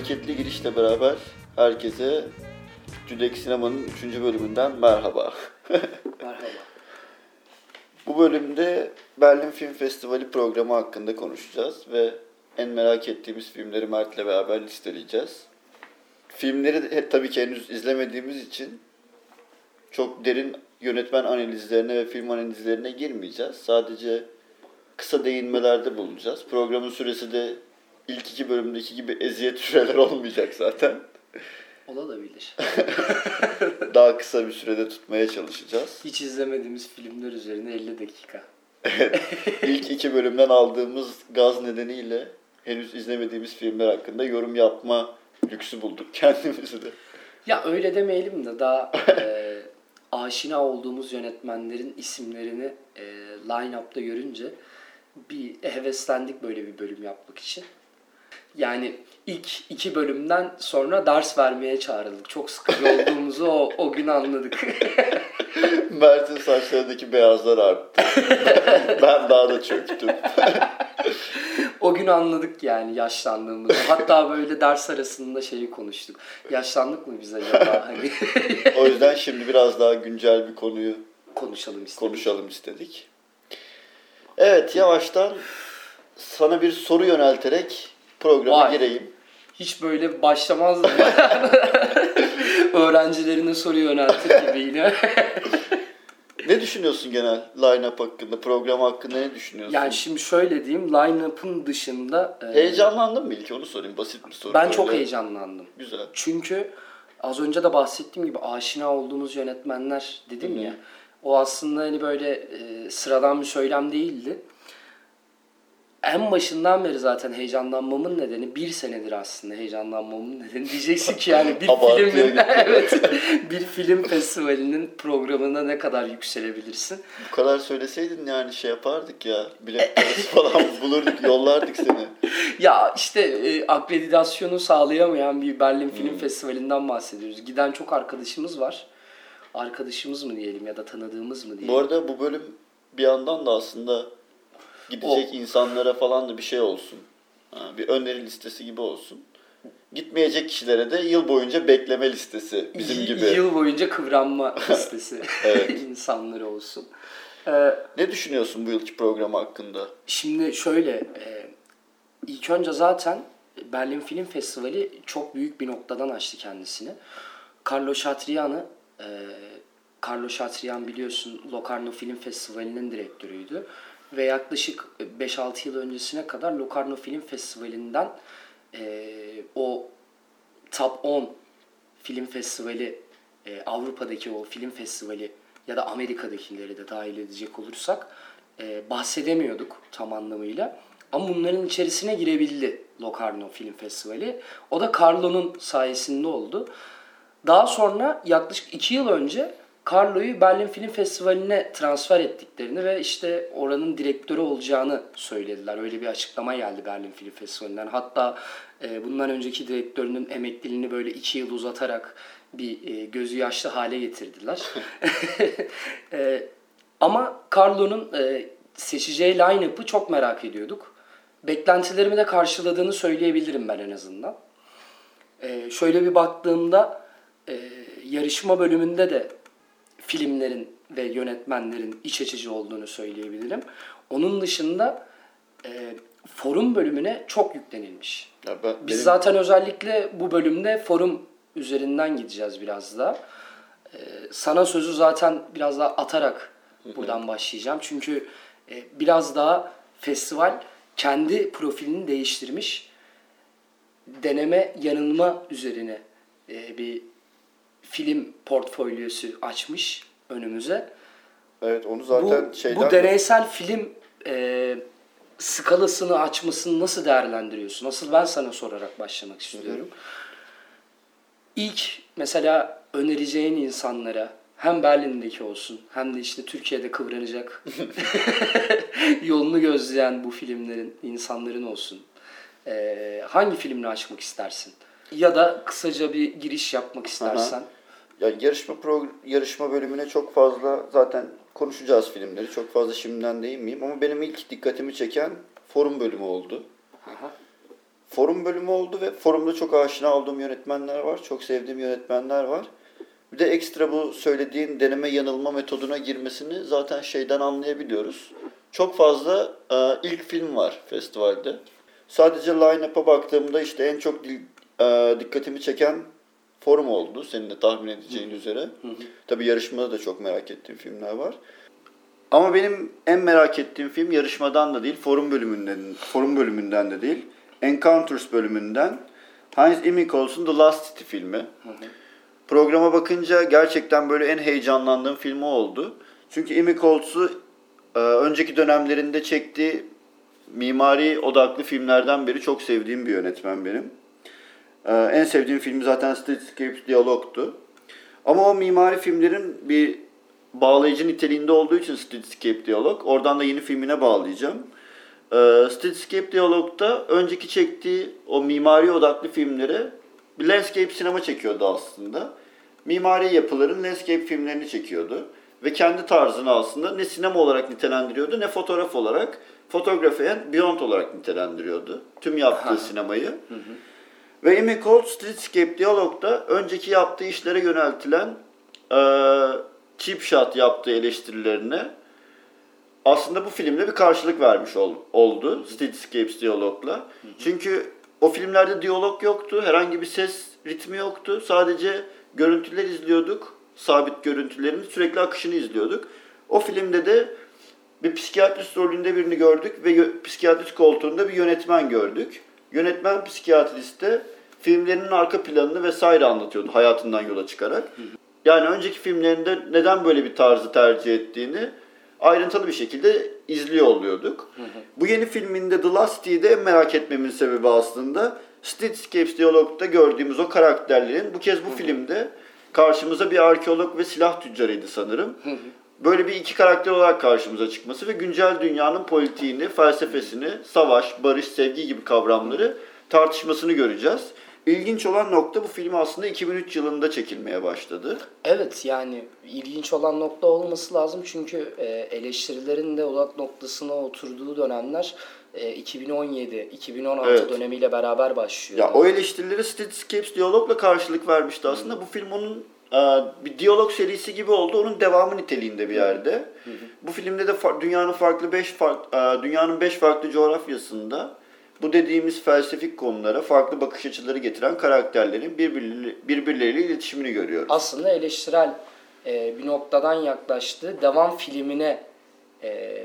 Hareketli girişle beraber herkese Cüdek Sinema'nın 3. bölümünden merhaba. Merhaba. Bu bölümde Berlin Film Festivali programı hakkında konuşacağız ve en merak ettiğimiz filmleri Mert'le beraber listeleyeceğiz. Filmleri de, tabii ki henüz izlemediğimiz için çok derin yönetmen analizlerine ve film analizlerine girmeyeceğiz. Sadece kısa değinmelerde bulunacağız. Programın süresi de ilk iki bölümdeki gibi eziyet süreler olmayacak zaten. Olabilir. Daha kısa bir sürede tutmaya çalışacağız. Hiç izlemediğimiz filmler üzerine 50 dakika. İlk iki bölümden aldığımız gaz nedeniyle henüz izlemediğimiz filmler hakkında yorum yapma lüksü bulduk kendimizi de. Ya öyle demeyelim de daha e, aşina olduğumuz yönetmenlerin isimlerini e, line-up'ta görünce bir heveslendik böyle bir bölüm yapmak için. Yani ilk iki bölümden sonra ders vermeye çağrıldık. Çok sıkıcı olduğumuzu o, o gün anladık. Mert'in saçlarındaki beyazlar arttı. ben daha da çöktüm. o gün anladık yani yaşlandığımızı. Hatta böyle ders arasında şeyi konuştuk. Yaşlandık mı biz acaba? Hani O yüzden şimdi biraz daha güncel bir konuyu konuşalım istedik. konuşalım istedik. Evet yavaştan sana bir soru yönelterek programa Vay. gireyim. Hiç böyle başlamazdım. Öğrencilerine soru yöneltir gibi yine. Ne düşünüyorsun genel line-up hakkında, program hakkında ne düşünüyorsun? yani şimdi şöyle diyeyim, line-up'ın dışında... e, Heyecanlandın mı ilk onu sorayım basit bir soru. Ben çok Böyle heyecanlandım. Güzel. Çünkü az önce de bahsettiğim gibi aşina olduğumuz yönetmenler dedim ya. O aslında hani böyle e, sıradan bir söylem değildi. En başından beri zaten heyecanlanmamın nedeni bir senedir aslında heyecanlanmamın nedeni. Diyeceksin ki yani bir filmin evet bir film festivalinin programına ne kadar yükselebilirsin. Bu kadar söyleseydin yani şey yapardık ya. Bilet parası falan bulurduk, yollardık seni. Ya işte e, akreditasyonu sağlayamayan bir Berlin Film Festivali'nden bahsediyoruz. Giden çok arkadaşımız var. Arkadaşımız mı diyelim ya da tanıdığımız mı diyelim. Bu arada bu bölüm bir yandan da aslında gidecek insanlara falan da bir şey olsun. Ha, bir öneri listesi gibi olsun. Gitmeyecek kişilere de yıl boyunca bekleme listesi bizim gibi. Yıl boyunca kıvranma listesi Evet. insanları olsun. Ee, Ne düşünüyorsun bu yılki program hakkında? Şimdi şöyle, e, ilk önce zaten Berlin Film Festivali çok büyük bir noktadan açtı kendisini. Carlo Chatrian'ı, e, Carlo Chatrian biliyorsun Locarno Film Festivali'nin direktörüydü. Ve yaklaşık 5-6 yıl öncesine kadar Locarno Film Festivali'nden e, o Top 10 film festivali, e, Avrupa'daki o film festivali ya da Amerika'dakileri de dahil edecek olursak e, bahsedemiyorduk tam anlamıyla. Ama bunların içerisine girebildi Locarno Film Festivali. O da Carlo'nun sayesinde oldu. Daha sonra yaklaşık iki yıl önce Carlo'yu Berlin Film Festivali'ne transfer ettiklerini ve işte oranın direktörü olacağını söylediler. Öyle bir açıklama geldi Berlin Film Festivali'nden. Hatta e, bundan önceki direktörünün emekliliğini böyle iki yıl uzatarak bir e, gözü yaşlı hale getirdiler. E, ama Carlo'nun e, seçeceği line-up'ı çok merak ediyorduk. Beklentilerimi de karşıladığını söyleyebilirim ben en azından. E, şöyle bir baktığımda e, yarışma bölümünde de filmlerin ve yönetmenlerin iç açıcı olduğunu söyleyebilirim. Onun dışında e, forum bölümüne çok yüklenilmiş. Ya ben, Biz benim- zaten özellikle bu bölümde forum üzerinden gideceğiz biraz da. Ee, sana sözü zaten biraz daha atarak buradan başlayacağım. Çünkü e, biraz daha festival kendi profilini değiştirmiş. Deneme yanılma üzerine e, bir film portfolyosu açmış önümüze. Evet onu zaten bu, şeyden... bu deneysel film e, skalasını açmasını nasıl değerlendiriyorsun? Nasıl ben sana sorarak başlamak istiyorum. İlk mesela önereceğin insanlara hem Berlin'deki olsun hem de işte Türkiye'de kıvranacak yolunu gözleyen bu filmlerin insanların olsun. E, hangi filmle açmak istersin? Ya da kısaca bir giriş yapmak istersen. Ya yarışma pro yarışma bölümüne çok fazla zaten konuşacağız filmleri. Çok fazla şimdiden değinmeyeyim ama benim ilk dikkatimi çeken forum bölümü oldu. Aha. forum bölümü oldu ve forumda çok aşina olduğum yönetmenler var. Çok sevdiğim yönetmenler var. Bir de ekstra bu söylediğin deneme yanılma metoduna girmesini zaten şeyden anlayabiliyoruz. Çok fazla e, ilk film var festivalde. Sadece line-up'a baktığımda işte en çok e, dikkatimi çeken forum oldu. Senin de tahmin edeceğin üzere. Tabii yarışmada da çok merak ettiğim filmler var. Ama benim en merak ettiğim film yarışmadan da değil, forum bölümünden, forum bölümünden de değil, Encounters bölümünden Heinz Immikols'un The Last City filmi. Programa bakınca gerçekten böyle en heyecanlandığım film o oldu. Çünkü Immikols'u e, önceki dönemlerinde çektiği mimari odaklı filmlerden beri çok sevdiğim bir yönetmen benim. E, en sevdiğim filmi zaten Streetscapes Diyalog'tu. Ama o mimari filmlerin bir bağlayıcı niteliğinde olduğu için Streetscape Diyalog. Oradan da yeni filmine bağlayacağım. Ee, Streetscape Diyalog'da önceki çektiği o mimari odaklı filmlere bir landscape sinema çekiyordu aslında. Mimari yapıların landscape filmlerini çekiyordu. Ve kendi tarzını aslında ne sinema olarak nitelendiriyordu ne fotoğraf olarak, Photography and Beyond olarak nitelendiriyordu. Tüm yaptığı sinemayı. Ve Amy Colt Streetscape Diyalog'da önceki yaptığı işlere yöneltilen eee cheap shot yaptığı eleştirilerine aslında bu filmle bir karşılık vermiş ol- oldu Streetscapes Diyalog'la. Çünkü o filmlerde diyalog yoktu, herhangi bir ses ritmi yoktu. Sadece görüntüler izliyorduk, sabit görüntülerin sürekli akışını izliyorduk. O filmde de bir psikiyatrist rolünde birini gördük ve psikiyatrist koltuğunda bir yönetmen gördük. Yönetmen psikiyatrist de filmlerinin arka planını vesaire anlatıyordu hayatından yola çıkarak. Yani önceki filmlerinde neden böyle bir tarzı tercih ettiğini ayrıntılı bir şekilde izliyor oluyorduk. Bu yeni filminde The Last en merak etmemin sebebi aslında Streetscapes Diyalog'da gördüğümüz o karakterlerin bu kez bu filmde karşımıza bir arkeolog ve silah tüccarıydı sanırım. Böyle bir iki karakter olarak karşımıza çıkması ve güncel dünyanın politiğini, felsefesini, savaş, barış, sevgi gibi kavramları tartışmasını göreceğiz. İlginç olan nokta bu film aslında 2003 yılında çekilmeye başladı. Evet yani ilginç olan nokta olması lazım çünkü e, eleştirilerin de odak noktasına oturduğu dönemler e, 2017-2016 Evet. dönemiyle beraber başlıyor. Ya o eleştirileri Streetscapes diyalogla karşılık vermişti aslında. Bu film onun e, bir diyalog serisi gibi oldu. Onun devamı niteliğinde bir yerde. Bu filmde de dünyanın farklı beş fark, e, dünyanın beş farklı coğrafyasında bu dediğimiz felsefik konulara farklı bakış açıları getiren karakterlerin birbirleri, birbirleriyle iletişimini görüyoruz. Aslında eleştirel e, bir noktadan yaklaştı. Devam filmine e,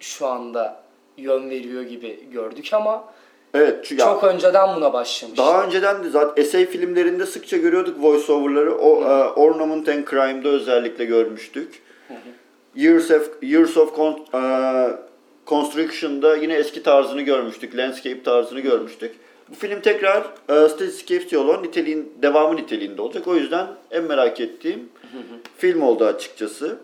şu anda yön veriyor gibi gördük ama Evet, çünkü çok önceden buna başlamış. Daha önceden de zaten essay filmlerinde sıkça görüyorduk voiceover'ları. O e, Ornament and Crime'da özellikle görmüştük. Years of, Years of Con- e, Construction'da yine eski tarzını görmüştük. Landscape tarzını görmüştük. Bu film tekrar e, Streetscapes Diyaloğun niteliğin, devamı niteliğinde olacak. O yüzden en merak ettiğim film oldu açıkçası.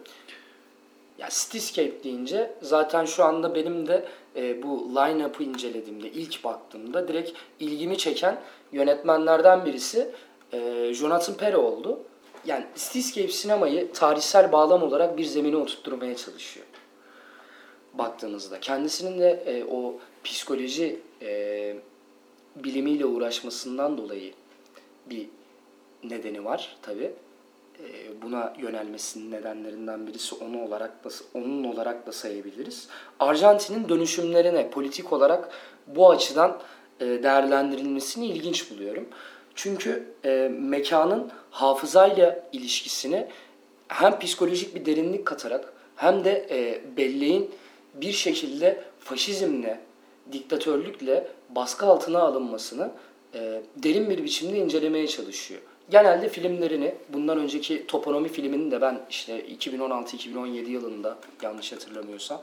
Ya Cityscape deyince zaten şu anda benim de e, bu line-up'ı incelediğimde, ilk baktığımda direkt ilgimi çeken yönetmenlerden birisi e, Jonathan Pere oldu. Yani Cityscape sinemayı tarihsel bağlam olarak bir zemine oturtturmaya çalışıyor. Baktığınızda. Kendisinin de e, o psikoloji e, bilimiyle uğraşmasından dolayı bir nedeni var tabi. Buna yönelmesinin nedenlerinden birisi onu olarak da onun olarak da sayabiliriz. Arjantin'in dönüşümlerine politik olarak bu açıdan e, değerlendirilmesini ilginç buluyorum. Çünkü e, mekanın hafızayla ilişkisini hem psikolojik bir derinlik katarak hem de e, belleğin bir şekilde faşizmle, diktatörlükle baskı altına alınmasını e, derin bir biçimde incelemeye çalışıyor. Genelde filmlerini, bundan önceki Toponomi filmini de ben işte 2016-2017 yılında yanlış hatırlamıyorsam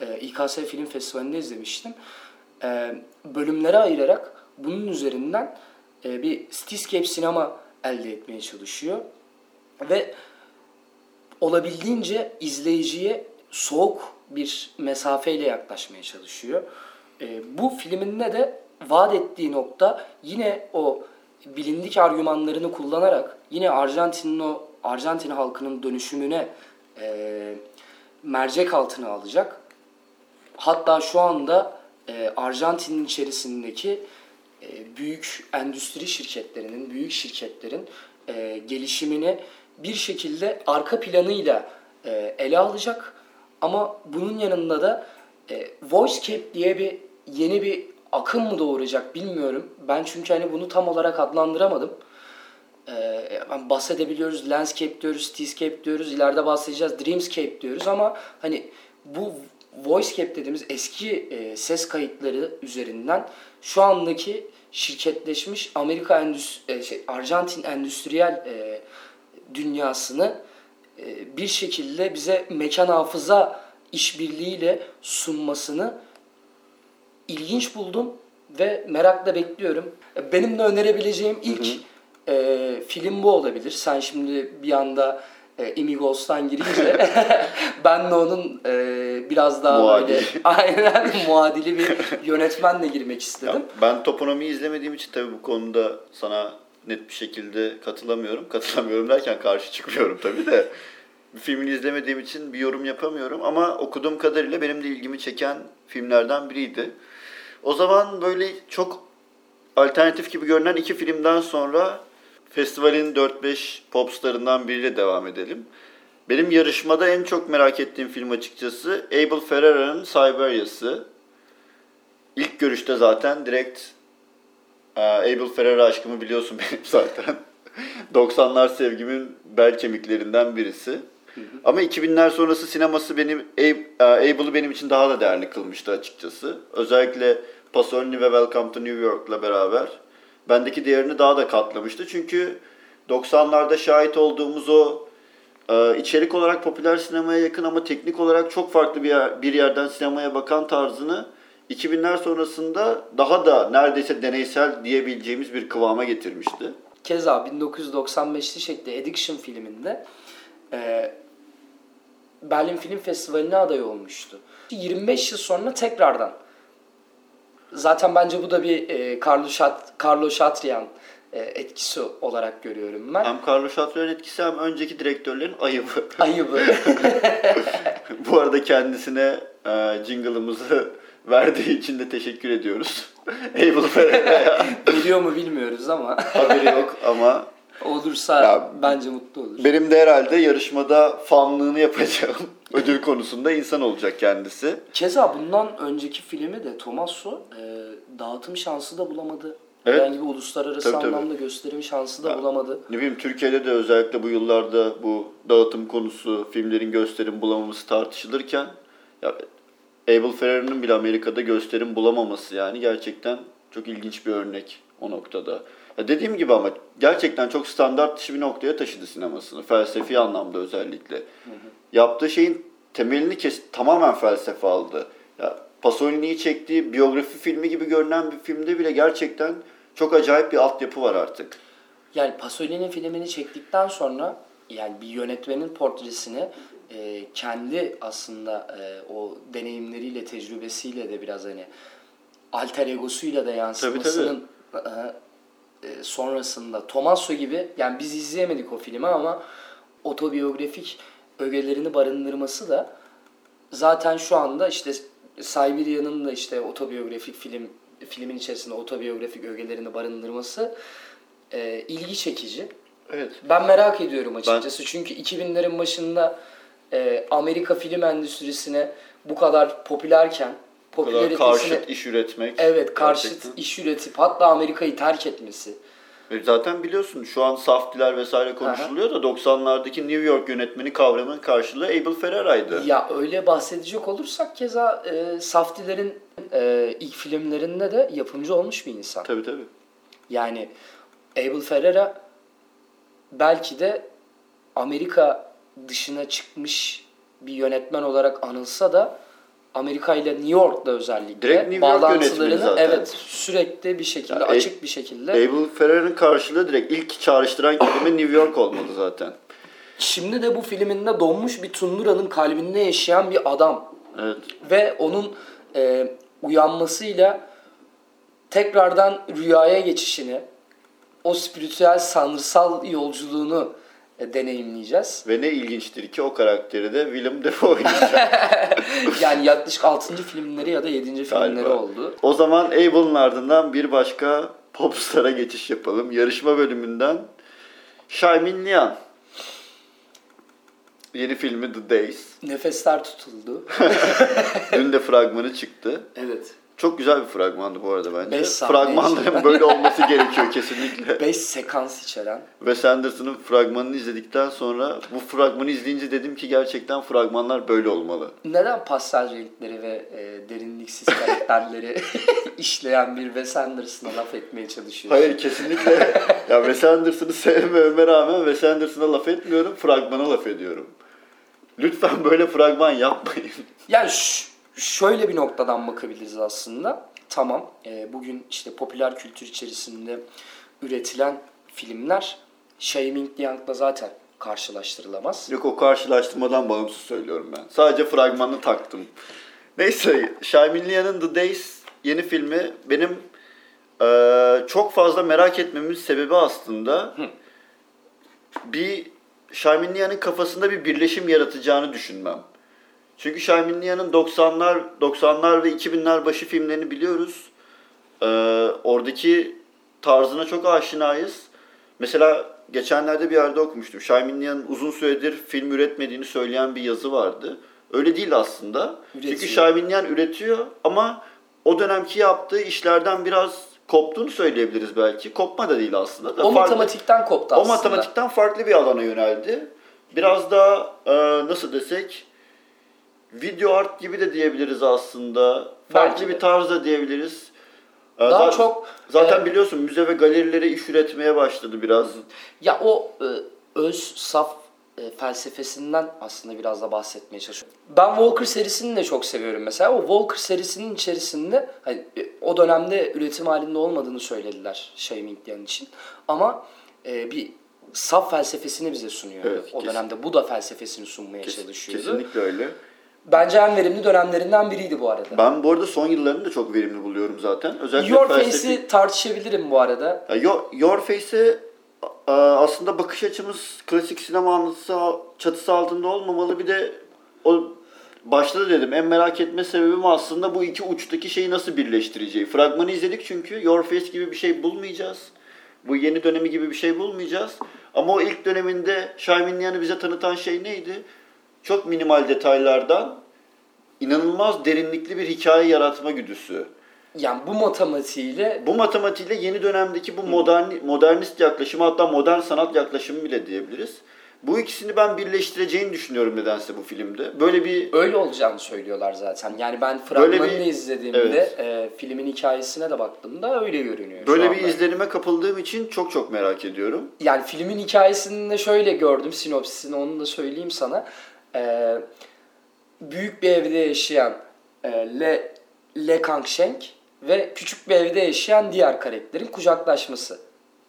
e, İKS Film Festivali'nde izlemiştim. E, bölümlere ayırarak bunun üzerinden e, bir cityscape sinema elde etmeye çalışıyor. Ve olabildiğince izleyiciye soğuk bir mesafeyle yaklaşmaya çalışıyor. E, bu filminde de vaat ettiği nokta yine o bilindik argümanlarını kullanarak yine Arjantin'in o Arjantin halkının dönüşümüne e, mercek altına alacak. Hatta şu anda e, Arjantin'in içerisindeki e, büyük endüstri şirketlerinin, büyük şirketlerin e, gelişimini bir şekilde arka planıyla e, ele alacak. Ama bunun yanında da e, VoiceCap diye bir yeni bir akım mı doğuracak bilmiyorum. Ben çünkü hani bunu tam olarak adlandıramadım. Ee, ben bahsedebiliyoruz, landscape diyoruz, cityscape diyoruz, ileride bahsedeceğiz, dreamscape diyoruz ama hani bu voicecape dediğimiz eski e, ses kayıtları üzerinden şu andaki şirketleşmiş Amerika endüstri, e, şey, Arjantin endüstriyel e, dünyasını e, bir şekilde bize mekan hafıza işbirliğiyle sunmasını ilginç buldum ve merakla bekliyorum. Benim de önerebileceğim ilk e, film bu olabilir. Sen şimdi bir anda e, Imigos'tan girince ben de onun e, biraz daha Muadili. böyle aynen muadili bir yönetmenle girmek istedim. Ya ben toponomiyi izlemediğim için tabii bu konuda sana net bir şekilde katılamıyorum. Katılamıyorum derken karşı çıkmıyorum tabii de. Filmini izlemediğim için bir yorum yapamıyorum ama okuduğum kadarıyla benim de ilgimi çeken filmlerden biriydi. O zaman böyle çok alternatif gibi görünen iki filmden sonra festivalin 4-5 popstarından biriyle devam edelim. Benim yarışmada en çok merak ettiğim film açıkçası Abel Ferrara'nın Siberia'sı. İlk görüşte zaten direkt e, Abel Ferrara aşkımı biliyorsun benim zaten. 90'lar sevgimin bel kemiklerinden birisi. Ama 2000'ler sonrası sineması benim e, Abel'ı benim için daha da değerli kılmıştı açıkçası. Özellikle Pasolini ve Welcome to New York'la beraber bendeki değerini daha da katlamıştı. Çünkü 90'larda şahit olduğumuz o e, içerik olarak popüler sinemaya yakın ama teknik olarak çok farklı bir yer, bir yerden sinemaya bakan tarzını 2000'ler sonrasında daha da neredeyse deneysel diyebileceğimiz bir kıvama getirmişti. Keza 1995'te çektiği Addiction filminde e, Berlin Film Festivali'ne aday olmuştu. 25 yıl sonra tekrardan zaten bence bu da bir e, Carlo, Chat, Carlo Chatrian e, etkisi olarak görüyorum ben. Hem Carlo Chatrian etkisi hem önceki direktörlerin ayıbı. Ayıbı. Bu arada kendisine e, jingle'ımızı verdiği için de teşekkür ediyoruz. Abel Ferrara'ya Biliyor mu bilmiyoruz ama haberi yok ama olursa Ya, bence mutlu olur. benim de herhalde yarışmada fanlığını yapacağım ödül konusunda insan olacak kendisi. Keza bundan önceki filmi de Tommaso e, dağıtım şansı da bulamadı. Evet. Herhangi bir uluslararası Tabii, tabii. anlamda gösterim şansı da Ya. bulamadı. Ne bileyim Türkiye'de de özellikle bu yıllarda bu dağıtım konusu, filmlerin gösterim bulamaması tartışılırken ya Abel Ferrara'nın bile Amerika'da gösterim bulamaması yani gerçekten çok ilginç bir örnek o noktada. Ya dediğim gibi ama gerçekten çok standart dışı bir noktaya taşıdı sinemasını. Felsefi anlamda özellikle. Yaptığı şeyin temelini kes tamamen felsefe aldı. Ya Pasolini'yi çektiği biyografi filmi gibi görünen bir filmde bile gerçekten çok acayip bir altyapı var artık. Yani Pasolini filmini çektikten sonra yani bir yönetmenin portresini e, kendi aslında e, o deneyimleriyle, tecrübesiyle de biraz hani alter egosuyla da yansımasının e, e, sonrasında Tomaso gibi yani biz izleyemedik o filmi ama otobiyografik ögelerini barındırması da zaten şu anda işte Siberia'nın da işte otobiyografik film filmin içerisinde otobiyografik ögelerini barındırması e, ilgi çekici. Evet. Ben merak ediyorum açıkçası. Çünkü 2000'lerin başında e, Amerika film endüstrisine bu kadar popülerken Popülaritesini karşıt iş üretmek. evet karşıt gerçekten. iş üretip hatta Amerika'yı terk etmesi. E Zaten biliyorsun şu an saftiler vesaire konuşuluyor da 90'lardaki New York yönetmeni kavramının karşılığı Abel Ferrara'ydı. Ya öyle bahsedecek olursak keza e, Saftiler'in e, ilk filmlerinde de yapımcı olmuş bir insan. Tabii tabii. Yani Abel Ferrara belki de Amerika dışına çıkmış bir yönetmen olarak anılsa da Amerika ile New York'ta özellikle Direkt New York bağlantılarını zaten. evet sürekli bir şekilde Ya, açık bir şekilde. Abel Ferrara'nın karşılığı direkt ilk çağrıştıran kelime New York olmalı zaten. Şimdi de bu filminde donmuş bir tundura'nın kalbinde yaşayan bir adam. Evet. ve onun e, uyanmasıyla tekrardan rüyaya geçişini, o spiritüel sanrısal yolculuğunu e, deneyimleyeceğiz. Ve ne ilginçtir ki o karakteri de Willem Dafoe oynayacak Yani yaklaşık 6. filmleri ya da 7. filmleri galiba. oldu. O zaman Abel'ın ardından bir başka popstar'a geçiş yapalım. Yarışma bölümünden Xiaomin Lian. Yeni filmi The Days. Nefesler tutuldu. Dün de fragmanı çıktı. evet. Çok güzel bir fragmandı bu arada bence. Beş Fragmanların böyle olması gerekiyor kesinlikle. 5 sekans içeren. Wes Anderson'ın fragmanını izledikten sonra bu fragmanı izleyince dedim ki gerçekten fragmanlar böyle olmalı. Neden pastel renkleri ve e, derinliksiz karakterleri işleyen bir Wes Anderson'a laf etmeye çalışıyorsun? Hayır kesinlikle. ya Wes Anderson'ı sevmeme rağmen Wes Anderson'a laf etmiyorum, fragmana laf ediyorum. Lütfen böyle fragman yapmayın. Yani ş- şöyle bir noktadan bakabiliriz aslında. Tamam, e, bugün işte popüler kültür içerisinde üretilen filmler Shaming Young'la zaten karşılaştırılamaz. Yok o karşılaştırmadan bağımsız söylüyorum ben. Sadece fragmanını taktım. Neyse, Xiaomin Lian'ın The Days yeni filmi benim eee, çok fazla merak etmemin sebebi aslında bir Xiaomin Lian'ın kafasında bir birleşim yaratacağını düşünmem. Çünkü Xiaomin Lian'ın 90'lar 90'lar ve 2000'ler başı filmlerini biliyoruz. Eee, oradaki tarzına çok aşinayız. Mesela geçenlerde bir yerde okumuştum. Xiaomin Lian'ın uzun süredir film üretmediğini söyleyen bir yazı vardı. Öyle değil aslında. Üretiyor. Çünkü Xiaomin Lian üretiyor ama o dönemki yaptığı işlerden biraz koptuğunu söyleyebiliriz belki. Kopma da değil aslında. Da O farklı- matematikten koptu o aslında. matematikten farklı bir alana yöneldi. Biraz daha e, nasıl desek video art gibi de diyebiliriz aslında. Farklı Belki bir tarz da diyebiliriz. E, Daha zaten- çok Zaten e, biliyorsun müze ve galerilere iş üretmeye başladı biraz. Ya o e, öz saf e, felsefesinden aslında biraz da bahsetmeye çalışıyorum. Ben Walker serisini de çok seviyorum mesela. O Walker serisinin içerisinde hani, e, o dönemde üretim halinde olmadığını söylediler Shaming Yan için. Ama e, bir saf felsefesini bize sunuyor. Evet, o kesin. dönemde bu da felsefesini sunmaya Kes- çalışıyordu. kesinlikle öyle. Bence en verimli dönemlerinden biriydi bu arada. Ben bu arada son yıllarını da çok verimli buluyorum zaten. Özellikle Your felsefi- Face'i tartışabilirim bu arada. Ya, Your, Your Face'e a- aslında bakış açımız klasik sinema anlatısı çatısı altında olmamalı. Bir de o başta da dedim en merak etme sebebim aslında bu iki uçtaki şeyi nasıl birleştireceği. Fragmanı izledik çünkü Your Face gibi bir şey bulmayacağız. Bu yeni dönemi gibi bir şey bulmayacağız. Ama o ilk döneminde Xiaomin Lian'ı bize tanıtan şey neydi? Çok minimal detaylardan inanılmaz derinlikli bir hikaye yaratma güdüsü. Yani bu matematiğiyle Bu matematiğiyle yeni dönemdeki bu modern modernist yaklaşımı hatta modern sanat yaklaşımı bile diyebiliriz. Bu ikisini ben birleştireceğini düşünüyorum nedense bu filmde. Böyle bir öyle olacağını söylüyorlar zaten. Yani ben fragmanını bir- izlediğimde evet. e, filmin hikayesine de baktığımda öyle görünüyor böyle bir izlenime kapıldığım için çok çok merak ediyorum. Yani filmin hikayesini de şöyle gördüm sinopsisini onu da söyleyeyim sana. E, büyük bir evde yaşayan e, Le, Le Kangsheng ve küçük bir evde yaşayan diğer karakterin kucaklaşması.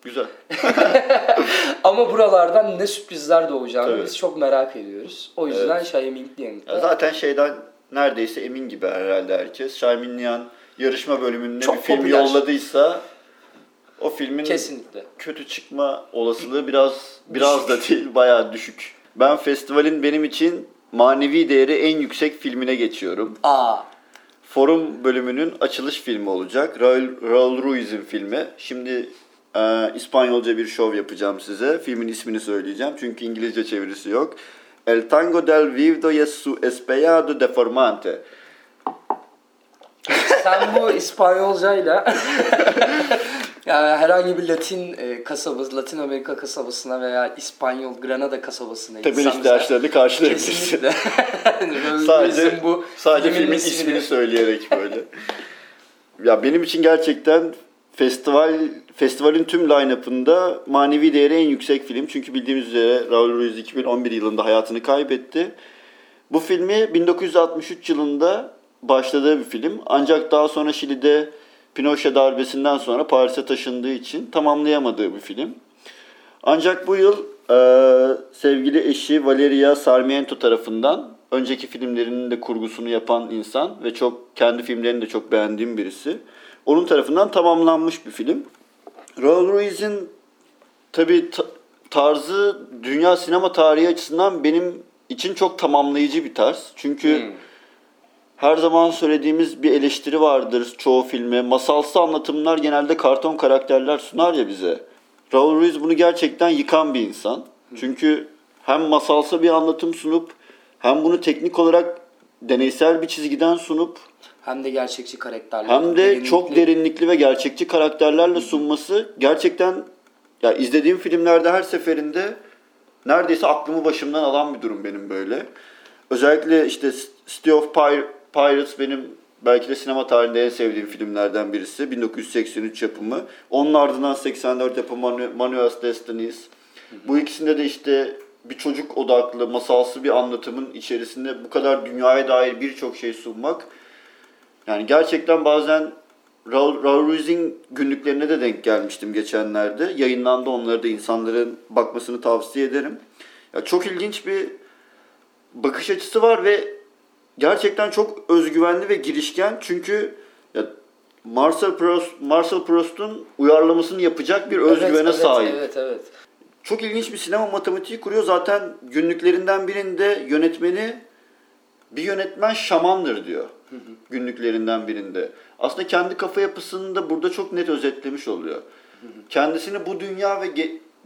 Güzel. Ama buralardan ne sürprizler doğacağını Tabii. biz çok merak ediyoruz. O yüzden Evet. Xiaomi Liang'da Ya zaten şeyden neredeyse emin gibi herhalde herkes. Xiaomin Lian yarışma bölümünde Çok bir film popüler. yolladıysa o filmin kesinlikle. kötü çıkma olasılığı biraz biraz da değil bayağı düşük. Ben festivalin benim için manevi değeri en yüksek filmine geçiyorum. Aa, Forum bölümünün açılış filmi olacak. Raul, Raul Ruiz'in filmi. Şimdi e, İspanyolca bir şov yapacağım size. Filmin ismini söyleyeceğim çünkü İngilizce çevirisi yok. El tango del vivo y su espellado deformante. Sen bu İspanyolcayla yani herhangi bir Latin e, kasabası, Latin Amerika kasabasına veya İspanyol Granada kasabasına Temel gitsen ihtiyaçlarını karşılayabilirsin. kesinlikle sadece bu sadece filmin filmin ismini- ismini söyleyerek böyle. ya benim için gerçekten festival festivalin tüm line-up'ında manevi değeri en yüksek film. Çünkü bildiğimiz üzere Raul Ruiz 2011 yılında hayatını kaybetti. Bu filmi 1963 yılında başladığı bir film. Ancak daha sonra Şili'de Pinochet darbesinden sonra Paris'e taşındığı için tamamlayamadığı bir film. Ancak bu yıl e, sevgili eşi Valeria Sarmiento tarafından önceki filmlerinin de kurgusunu yapan insan ve çok kendi filmlerini de çok beğendiğim birisi. Onun tarafından tamamlanmış bir film. Raul Ruiz'in tabi tarzı dünya sinema tarihi açısından benim için çok tamamlayıcı bir tarz. Çünkü Hmm. Her zaman söylediğimiz bir eleştiri vardır çoğu filme. Masalsı anlatımlar genelde karton karakterler sunar ya bize. Raul Ruiz bunu gerçekten yıkan bir insan. Çünkü hem masalsı bir anlatım sunup hem bunu teknik olarak deneysel bir çizgiden sunup Hem de gerçekçi karakterler. hem de derinlikli. çok derinlikli ve gerçekçi karakterlerle sunması gerçekten ya izlediğim filmlerde her seferinde neredeyse aklımı başımdan alan bir durum benim böyle. Özellikle işte City of Pir- Pirates benim belki de sinema tarihinde en sevdiğim filmlerden birisi. 1983 yapımı. Onun ardından 84 yapımı Manu- Manuel's Destinies. Bu ikisinde de işte bir çocuk odaklı, masalsı bir anlatımın içerisinde bu kadar dünyaya dair birçok şey sunmak yani gerçekten bazen Raul, Raul Ruiz'in günlüklerine de denk gelmiştim geçenlerde. Yayınlandı onları da insanların bakmasını tavsiye ederim. Ya çok ilginç bir bakış açısı var ve gerçekten çok özgüvenli ve girişken. Çünkü ya Marcel Proust, Marcel Proust'un uyarlamasını yapacak bir özgüvene evet, evet, sahip. Evet evet. Çok ilginç bir sinema matematiği kuruyor. Zaten günlüklerinden birinde yönetmeni bir yönetmen şamandır diyor. Günlüklerinden birinde. Aslında kendi kafa yapısını da burada çok net özetlemiş oluyor. Kendisini bu dünya ve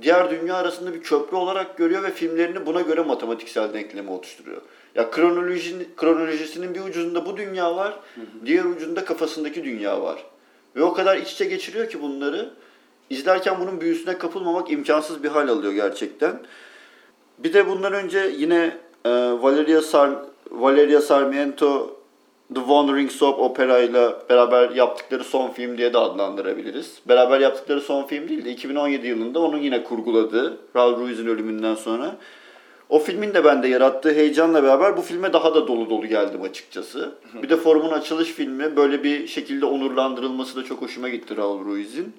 diğer dünya arasında bir köprü olarak görüyor ve filmlerini buna göre matematiksel denklemi oluşturuyor. Ya kronolojinin, kronolojisinin bir ucunda bu dünya var, diğer ucunda kafasındaki dünya var. Ve o kadar iç içe geçiriyor ki bunları. İzlerken bunun büyüsüne kapılmamak imkansız bir hal alıyor gerçekten. Bir de bundan önce yine e, Valeria, Sar Valeria Sarmiento The Wandering Soap Opera ile beraber yaptıkları son film diye de adlandırabiliriz. Beraber yaptıkları son film değil de 2017 yılında onun yine kurguladığı Raul Ruiz'in ölümünden sonra. O filmin de bende yarattığı heyecanla beraber bu filme daha da dolu dolu geldim açıkçası. Bir de forumun açılış filmi böyle bir şekilde onurlandırılması da çok hoşuma gitti Raul Ruiz'in.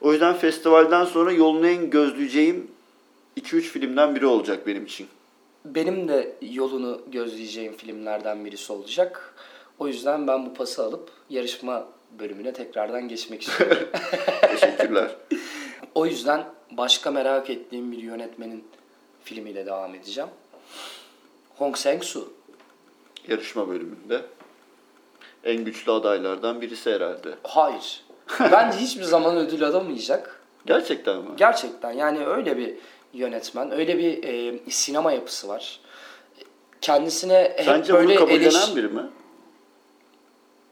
O yüzden festivalden sonra yolunu en gözleyeceğim 2-3 filmden biri olacak benim için. Benim de yolunu gözleyeceğim filmlerden birisi olacak. O yüzden ben bu pası alıp yarışma bölümüne tekrardan geçmek istiyorum. Teşekkürler. o yüzden başka merak ettiğim bir yönetmenin filmiyle devam edeceğim. Hong Sang-soo. Yarışma bölümünde en güçlü adaylardan birisi herhalde. Hayır. Bence hiçbir zaman ödül alamayacak. Gerçekten mi? Gerçekten yani öyle bir yönetmen, öyle bir e, sinema yapısı var. Kendisine hep Sence böyle bunu kabullenen eleş- biri mi?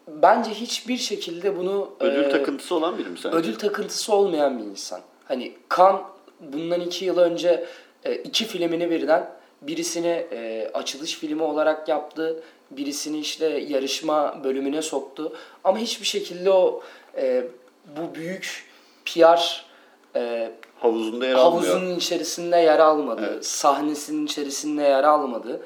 Bence hiçbir şekilde bunu Ödül e, takıntısı olan biri mi sence? ödül takıntısı olmayan bir insan. Hani Kan bundan iki yıl önce e, iki filmini birden birisini e, açılış filmi olarak yaptı. Birisini işte yarışma bölümüne soktu. Ama hiçbir şekilde o e, bu büyük PR e, Havuzunda yer almıyor. havuzunun içerisinde yer almadı. Evet. Sahnesinin içerisinde yer almadı.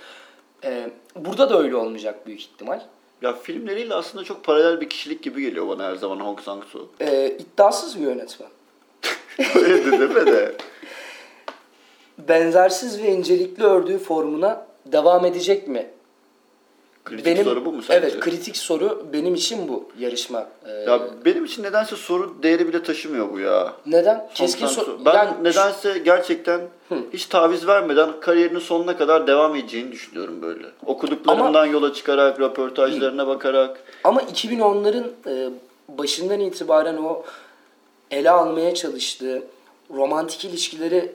E, burada da öyle olmayacak büyük ihtimal. Ya filmleriyle aslında çok paralel bir kişilik gibi geliyor bana her zaman Hong Sang-soo. E, iddiasız bir yönetmen. Öyle de deme de. benzersiz ve incelikli ördüğü formuna devam edecek mi? Kritik soru bu mu sence? Evet, kritik soru benim için bu yarışma. Ee, Ya benim için nedense soru değeri bile taşımıyor bu ya. neden? Hong Keskin soru. Ben yani nedense gerçekten hiç taviz vermeden kariyerinin sonuna kadar devam edeceğini düşünüyorum böyle. Okuduklarımdan yola çıkarak, röportajlarına bakarak. Ama 2010'ların e, başından itibaren o ele almaya çalıştığı romantik ilişkileri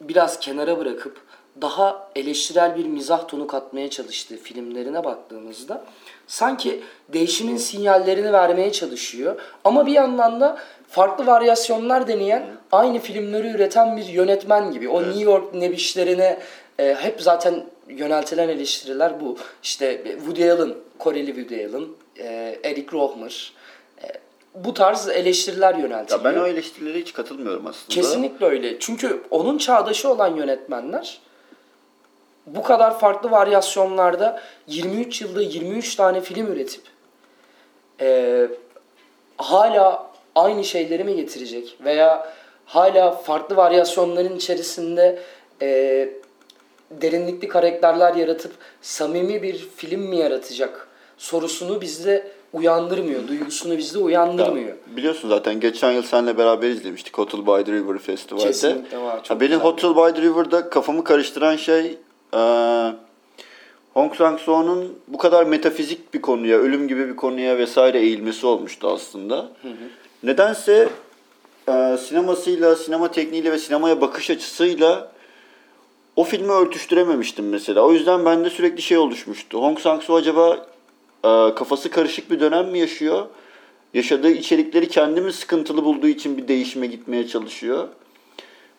biraz kenara bırakıp daha eleştirel bir mizah tonu katmaya çalıştığı filmlerine baktığımızda sanki değişimin sinyallerini vermeye çalışıyor. Ama bir yandan da farklı varyasyonlar deneyen, aynı filmleri üreten bir yönetmen gibi. O New York nebişlerine e, hep zaten yöneltilen eleştiriler bu. İşte Woody Allen, Koreli Woody Allen, e, Eric Rohmer. E, bu tarz eleştiriler yöneltiliyor. Ya ben o eleştirilere hiç katılmıyorum aslında. Kesinlikle öyle. Çünkü onun çağdaşı olan yönetmenler bu kadar farklı varyasyonlarda 23 yılda 23 tane film üretip eee, hala aynı şeyleri mi getirecek veya hala farklı varyasyonların içerisinde eee, derinlikli karakterler yaratıp samimi bir film mi yaratacak sorusunu bizde uyandırmıyor. Duygusunu bizde uyandırmıyor. Biliyorsun zaten geçen yıl seninle beraber izlemiştik Hotel by the River Festival'de. Kesinlikle var. Çok Ha, benim. Hotel by the River'da kafamı karıştıran şey eee Hong Sang-soo'nun bu kadar metafizik bir konuya, ölüm gibi bir konuya vesaire eğilmesi olmuştu aslında. Nedense eee, sinemasıyla, sinema tekniğiyle ve sinemaya bakış açısıyla o filmi örtüştürememiştim mesela. O yüzden bende sürekli şey oluşmuştu. Hong Sang-soo acaba eee, kafası karışık bir dönem mi yaşıyor? Yaşadığı içerikleri kendi mi sıkıntılı bulduğu için bir değişime gitmeye çalışıyor?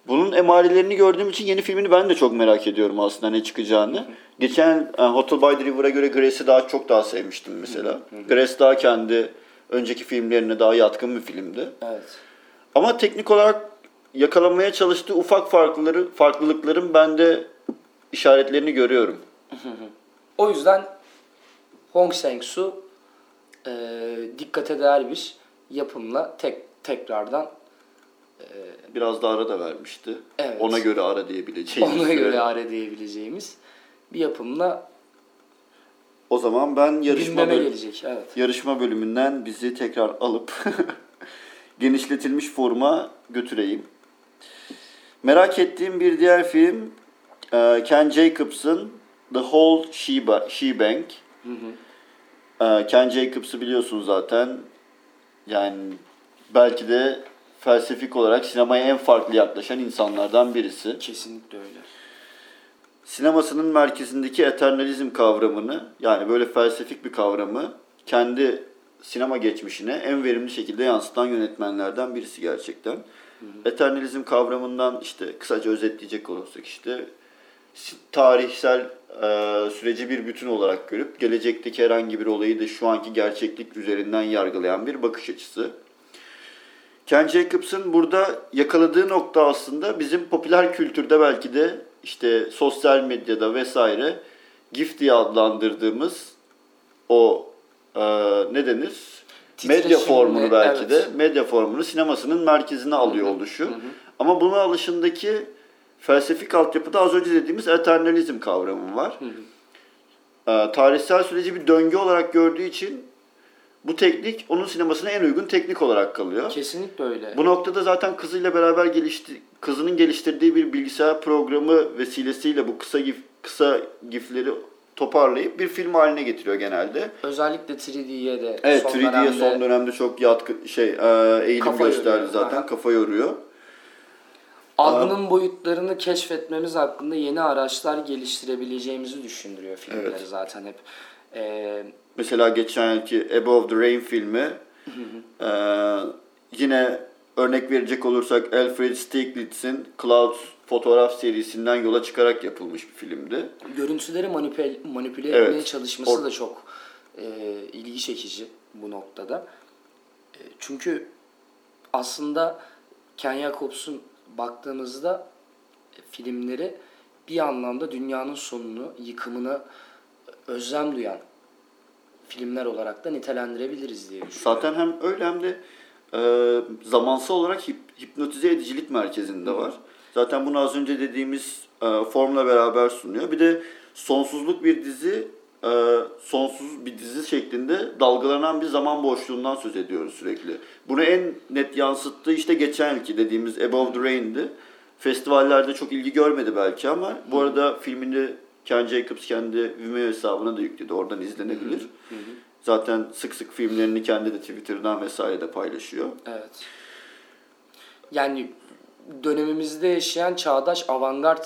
Bunun emarelerini gördüğüm için yeni filmini ben de çok merak ediyorum aslında ne çıkacağını. Geçen e, Hotel by the River'a göre Grace'i daha çok daha sevmiştim mesela. Grace daha kendi önceki filmlerine daha yatkın bir filmdi. Evet. Ama teknik olarak yakalamaya çalıştığı ufak farklıları, farklılıkların ben de işaretlerini görüyorum. O yüzden Hong Sang-soo e, dikkate değer bir yapımla tek tekrardan Biraz da ara da vermişti. Evet. Ona göre ara diyebileceğimiz. ona göre ara diyebileceğimiz bir yapımla O zaman ben yarışma bölümü- gelecek. Evet. yarışma bölümünden bizi tekrar alıp genişletilmiş forma götüreyim. Merak ettiğim bir diğer film e, Ken Jacobs'ın The Whole Sheba, Shebang. E, Ken Jacobs'ı biliyorsun zaten. Yani belki de felsefik olarak sinemaya en farklı yaklaşan insanlardan birisi Kesinlikle öyle. sinemasının merkezindeki eternalizm kavramını yani böyle felsefik bir kavramı kendi sinema geçmişine en verimli şekilde yansıtan yönetmenlerden birisi gerçekten. Eternalizm kavramından işte kısaca özetleyecek olursak işte tarihsel e, süreci bir bütün olarak görüp gelecekteki herhangi bir olayı da şu anki gerçeklik üzerinden yargılayan bir bakış açısı. Ken Jacobs'ın burada yakaladığı nokta aslında bizim popüler kültürde belki de işte sosyal medyada vesaire GIF diye adlandırdığımız o e, ne denir? Medya formunu belki evet. de medya formunu sinemasının merkezine alıyor oluşu. Ama bunun alışındaki felsefik altyapıda az önce dediğimiz eternalizm kavramı var. E, tarihsel süreci bir döngü olarak gördüğü için bu teknik onun sinemasına en uygun teknik olarak kalıyor. Kesinlikle öyle. Bu noktada zaten kızıyla beraber gelişti kızının geliştirdiği bir bilgisayar programı vesilesiyle bu kısa gif kısa gifleri toparlayıp bir film haline getiriyor genelde. Özellikle 3D'ye de Evet, son 3D'ye dönemde son dönemde çok yatkın şey e, eğilim gösterdi yoruyor. zaten. Aha. Kafa yoruyor. Algının boyutlarını keşfetmemiz hakkında yeni araçlar geliştirebileceğimizi düşündürüyor filmleri Evet. zaten hep. Ee, Mesela geçen yılki Above the Rain filmi e, yine örnek verecek olursak Alfred Stieglitz'in Clouds fotoğraf serisinden yola çıkarak yapılmış bir filmdi. görüntüleri manipüle, manipüle Evet. etmeye çalışması Or- da çok e, ilgi çekici bu noktada. E, çünkü aslında Ken Jacobs'un baktığımızda e, filmleri bir anlamda dünyanın sonunu, yıkımını özlem duyan filmler olarak da nitelendirebiliriz diye düşünüyorum. Zaten hem öyle hem de e, zamansal olarak hip- hipnotize edicilik merkezinde var. Zaten bunu az önce dediğimiz e, formla beraber sunuyor. Bir de sonsuzluk bir dizi, e, sonsuz bir dizi şeklinde dalgalanan bir zaman boşluğundan söz ediyoruz sürekli. Bunu en net yansıttığı işte geçen yılki dediğimiz Above the Rain'di. Festivallerde çok ilgi görmedi belki ama bu arada filmini Ken Jacobs kendi Vimeo hesabına da yükledi. Oradan izlenebilir. Zaten sık sık filmlerini kendi de Twitter'dan vesaire de paylaşıyor. Evet. Yani dönemimizde yaşayan çağdaş avantgard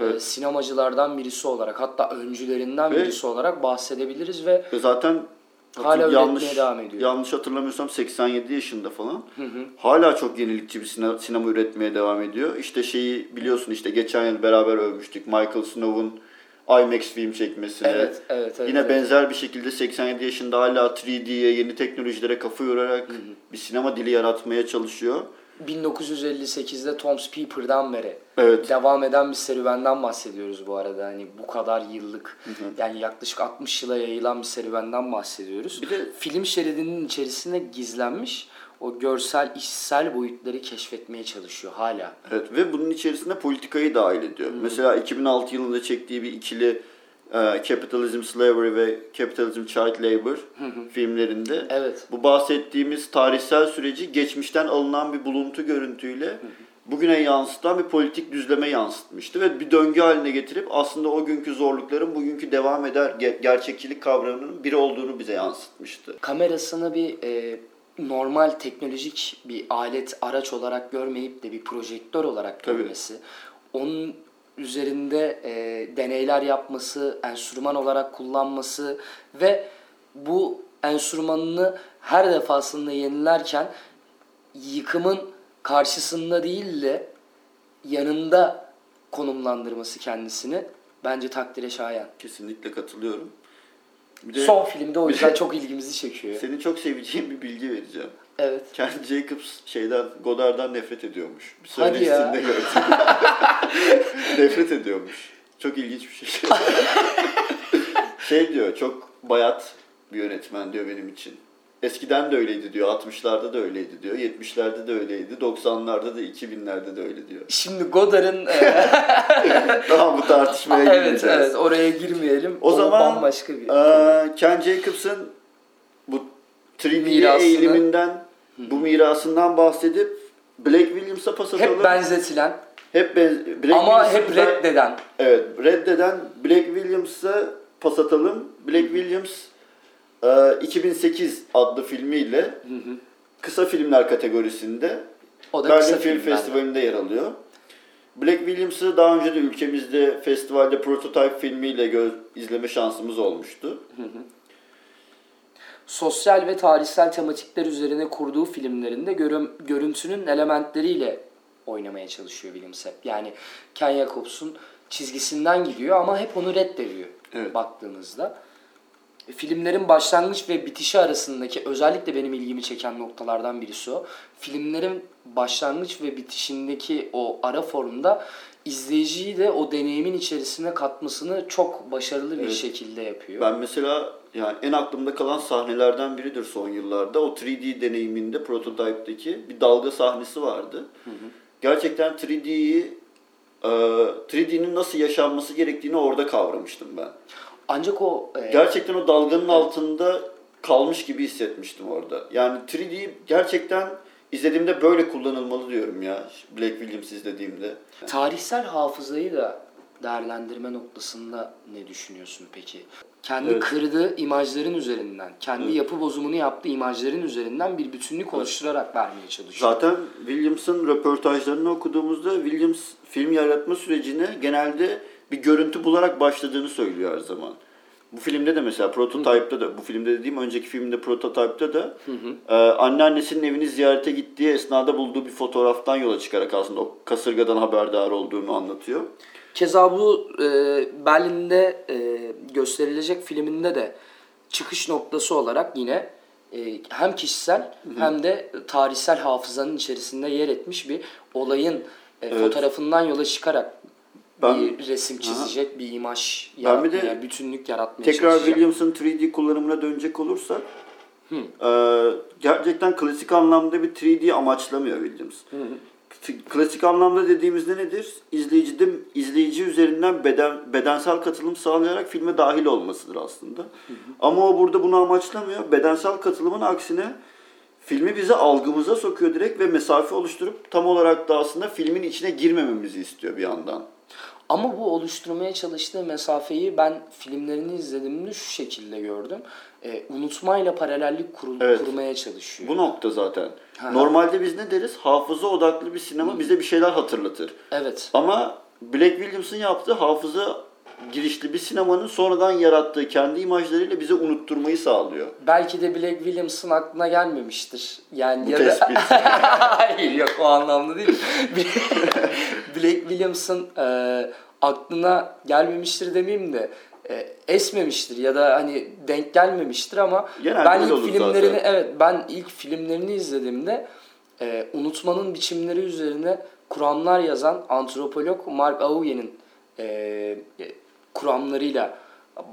Evet. sinemacılardan birisi olarak hatta öncülerinden Ve- birisi olarak bahsedebiliriz ve Ve zaten Hala yanlış, devam ediyor. yanlış hatırlamıyorsam 87 yaşında falan. Hala çok yenilikçi bir sine- sinema üretmeye devam ediyor. İşte şeyi biliyorsun işte geçen yıl beraber övmüştük. Michael Snow'un IMAX film çekmesine. evet evet evet. Yine evet. benzer bir şekilde 87 yaşında hala 3D'ye, yeni teknolojilere kafa yorarak bir sinema dili yaratmaya çalışıyor. 1958'de Tom's Peeper'dan beri Evet. devam eden bir serüvenden bahsediyoruz bu arada. Hani bu kadar yıllık yani yaklaşık 60 yıla yayılan bir serüvenden bahsediyoruz. Bir de- film şeridinin içerisinde gizlenmiş o görsel, işsel boyutları keşfetmeye çalışıyor hala. Evet ve bunun içerisine politikayı dahil ediyor. Mesela 2006 yılında çektiği bir ikili Capitalism Slavery ve Capitalism Child Labor filmlerinde Evet. bu bahsettiğimiz tarihsel süreci geçmişten alınan bir buluntu görüntüyle bugüne yansıtan bir politik düzleme yansıtmıştı ve bir döngü haline getirip aslında o günkü zorlukların bugünkü devam eder ge- gerçekçilik kavramının biri olduğunu bize yansıtmıştı. Kamerasını bir e, normal teknolojik bir alet, araç olarak görmeyip de bir projektör olarak Tabii. görmesi, onun üzerinde e, deneyler yapması, enstrüman olarak kullanması ve bu enstrümanını her defasında yenilerken yıkımın karşısında değil de yanında konumlandırması kendisini bence takdire şayan. Kesinlikle katılıyorum. Bir de Son filmde o yüzden de- çok ilgimizi çekiyor. senin çok seveceğin bir bilgi vereceğim. Evet. Ken Jacobs şeyden Godard'dan nefret ediyormuş. Bir Hadi ya. gördüm. nefret ediyormuş. Çok ilginç bir şey. şey diyor çok bayat bir yönetmen diyor benim için. Eskiden de öyleydi diyor. 60'larda da öyleydi diyor. 70'lerde de öyleydi. 90'larda da 2000'lerde de öyle diyor. Şimdi Godard'ın e, Daha bu tartışmaya evet girmeyeceğiz. evet oraya girmeyelim. O zaman bambaşka bir eee, Ken Jacobs'ın bu 3D Mirasını- bu mirasından bahsedip Blake Williams'a pas atalım. hep benzetilen Hep ben, Blake ama hep reddeden. Evet, reddeden Blake Williams'a pas atalım. Blake Williams e, 2008 adlı filmiyle kısa filmler kategorisinde O da Berlin kısa Film. Festivali'nde yer alıyor. Blake Williams'ı daha önce de ülkemizde festivalde Prototype filmiyle izleme şansımız olmuştu. Sosyal ve tarihsel tematikler üzerine kurduğu filmlerinde görüm, görüntünün elementleriyle oynamaya çalışıyor Williams hep. Yani Ken Jacobs'un çizgisinden gidiyor ama hep onu reddediyor Evet. baktığınızda. Filmlerin başlangıç ve bitişi arasındaki özellikle benim ilgimi çeken noktalardan birisi o. Filmlerin başlangıç ve bitişindeki o ara formda izleyiciyi de o deneyimin içerisine katmasını çok başarılı bir Evet. şekilde yapıyor. Ben mesela yani en aklımda kalan sahnelerden biridir son yıllarda. O 3D deneyiminde Prototype'deki bir dalga sahnesi vardı. Gerçekten 3D'yi e, 3D'nin nasıl yaşanması gerektiğini orada kavramıştım ben. Ancak o e, Gerçekten o dalganın altında kalmış gibi hissetmiştim orada. Yani 3D gerçekten izlediğimde böyle kullanılmalı diyorum ya. Black Williams izlediğimde. tarihsel hafızayı da değerlendirme noktasında ne düşünüyorsun peki? Kendi Evet. kırdığı imajların üzerinden, kendi yapı bozumunu yaptığı imajların üzerinden bir bütünlük oluşturarak vermeye çalışıyor. Zaten Williams'ın röportajlarını okuduğumuzda Williams film yaratma sürecine genelde bir görüntü bularak başladığını söylüyor her zaman. Bu filmde de mesela Prototype'da da, bu filmde dediğim önceki filmde Prototype'da da e, anneannesinin evini ziyarete gittiği esnada bulduğu bir fotoğraftan yola çıkarak aslında o kasırgadan haberdar olduğunu anlatıyor. Keza bu e, Berlin'de e, gösterilecek filminde de çıkış noktası olarak yine e, hem kişisel hem de tarihsel hafızanın içerisinde yer etmiş bir olayın e, fotoğrafından yola çıkarak Ben- bir resim çizecek, bir imaj Ben yaratmaya, bir de bütünlük yaratmaya Tekrar çalışacak. Williams'ın 3D kullanımına dönecek olursak e, gerçekten klasik anlamda bir 3D amaçlamıyor Williams. T- Klasik anlamda dediğimizde nedir? İzleyicide izleyici üzerinden beden bedensel katılım sağlayarak filme dahil olmasıdır aslında. Ama o burada bunu amaçlamıyor. Bedensel katılımın aksine filmi bize algımıza sokuyor direkt ve mesafe oluşturup tam olarak da aslında filmin içine girmememizi istiyor bir yandan. Ama bu oluşturmaya çalıştığı mesafeyi ben filmlerini izlediğimde şu şekilde gördüm. E, unutmayla paralellik kurul- Evet. kurmaya çalışıyor. Bu nokta zaten. Ha. Normalde biz ne deriz? Hafıza odaklı bir sinema bize bir şeyler hatırlatır. Evet. Ama Black Williams'ın yaptığı hafıza girişli bir sinemanın sonradan yarattığı kendi imajlarıyla bize unutturmayı sağlıyor. Belki de Black Williams'ın aklına gelmemiştir. Yani Bu ya da tespit. Hayır yok o anlamda değil. Black Williams'ın e, aklına gelmemiştir demeyeyim de e, esmemiştir ya da hani denk gelmemiştir ama Genelde ben ilk filmlerini zaten. evet ben ilk filmlerini izlediğimde e, unutmanın biçimleri üzerine kuramlar yazan antropolog Mark Aouyen'in e, kuramlarıyla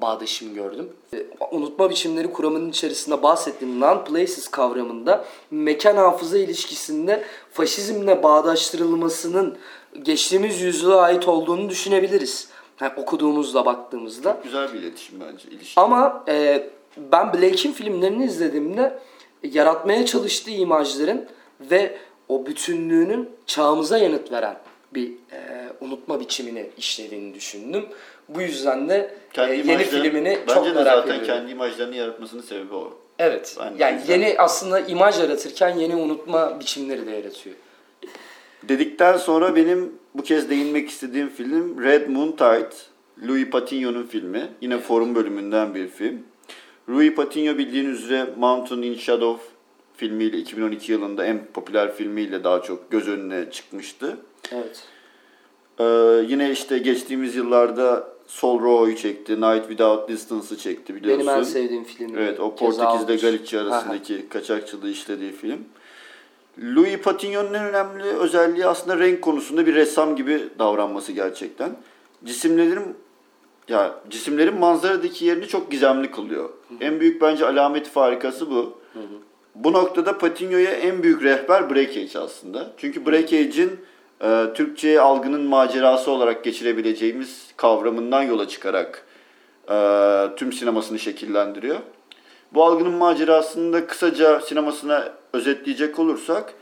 bağdaşım gördüm. E, Unutma biçimleri kuramının içerisinde bahsettiğim non-places kavramında mekan hafıza ilişkisinde faşizmle bağdaştırılmasının geçtiğimiz yüzyıla ait olduğunu düşünebiliriz. Yani okuduğumuzda baktığımızda. Güzel bir iletişim bence. ilişki. Ama e, ben Blake'in filmlerini izlediğimde yaratmaya çalıştığı imajların ve o bütünlüğünün çağımıza yanıt veren bir e, unutma biçimini işlediğini düşündüm. Bu yüzden de e, yeni imajları- filmini bence çok de merak zaten ediyorum. kendi imajlarını yaratmasının sebebi o. Evet. Ben yani güzel. yeni aslında imaj yaratırken yeni unutma biçimleri de yaratıyor. Dedikten sonra benim bu kez değinmek istediğim film Red Moon Tide. Louis Patignon'un filmi. Yine forum bölümünden bir film. Louis Patignon bildiğin üzere Mountain in Shadow filmiyle 2012 yılında en popüler filmiyle daha çok göz önüne çıkmıştı. Evet. Ee, yine işte geçtiğimiz yıllarda Sol Rojo'yu çekti, Night Without Distance'ı çekti biliyorsun. Benim en sevdiğim film. Evet o Portekiz'de. Galicia arasındaki kaçakçılığı işlediği film. Louis Patignon'un en önemli özelliği aslında renk konusunda bir ressam gibi davranması gerçekten. Cisimlerin ya cisimlerin manzaradaki yerini çok gizemli kılıyor. En büyük bence alameti farikası bu. Bu noktada Patignon'a en büyük rehber Breakage aslında. Çünkü Breakage'in e, Türkçe'ye algının macerası olarak geçirebileceğimiz kavramından yola çıkarak e, tüm sinemasını şekillendiriyor. Bu algının macerasını da kısaca sinemasına özetleyecek olursak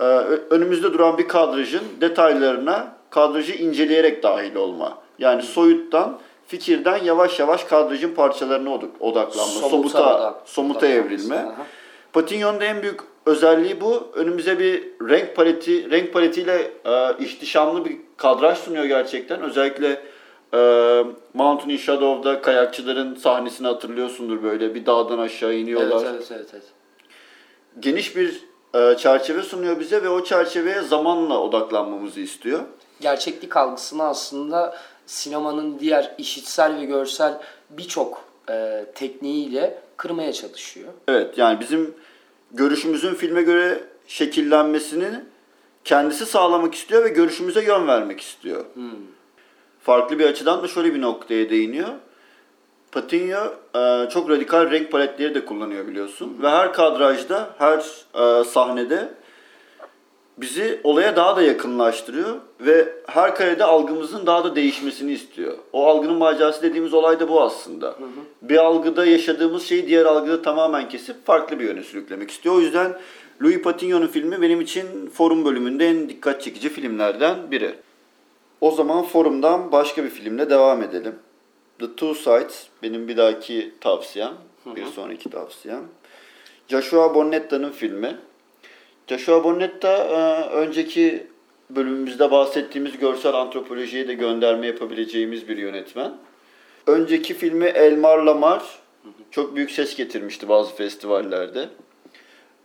e, önümüzde duran bir kadrajın detaylarına kadrajı inceleyerek dahil olma. Yani soyuttan, fikirden yavaş yavaş kadrajın parçalarına od- odaklanma, Somuta somuta, somuta evrilme. Aha. Patignon'da en büyük özelliği bu. Önümüze bir renk paleti, renk paletiyle e, ihtişamlı bir kadraj sunuyor gerçekten. Özellikle e, Mountain in Shadow'da kayakçıların sahnesini hatırlıyorsundur böyle bir dağdan aşağı iniyorlar. Evet, evet, evet, evet. Geniş bir e, çerçeve sunuyor bize ve o çerçeveye zamanla odaklanmamızı istiyor. gerçeklik algısını aslında sinemanın diğer işitsel ve görsel birçok e, tekniğiyle kırmaya çalışıyor. Evet yani bizim görüşümüzün filme göre şekillenmesini kendisi sağlamak istiyor ve görüşümüze yön vermek istiyor. Farklı bir açıdan da şöyle bir noktaya değiniyor. Patiño e, çok radikal renk paletleri de kullanıyor biliyorsun. Ve her kadrajda, her e, sahnede bizi olaya daha da yakınlaştırıyor ve her karede algımızın daha da değişmesini istiyor. O algının macerası dediğimiz olay da bu aslında. Bir algıda yaşadığımız şeyi diğer algıda tamamen kesip farklı bir yöne sürüklemek istiyor. O yüzden Louis Patignon'un filmi benim için forum bölümünde en dikkat çekici filmlerden biri. O zaman forumdan başka bir filmle devam edelim. The Two Sides benim bir dahaki tavsiyem. Bir sonraki tavsiyem. Joshua Bonnetta'nın filmi. Joshua Bonnetta e, önceki bölümümüzde bahsettiğimiz görsel antropolojiye de gönderme yapabileceğimiz bir yönetmen. Önceki filmi Elmar Lamar çok büyük ses getirmişti bazı festivallerde.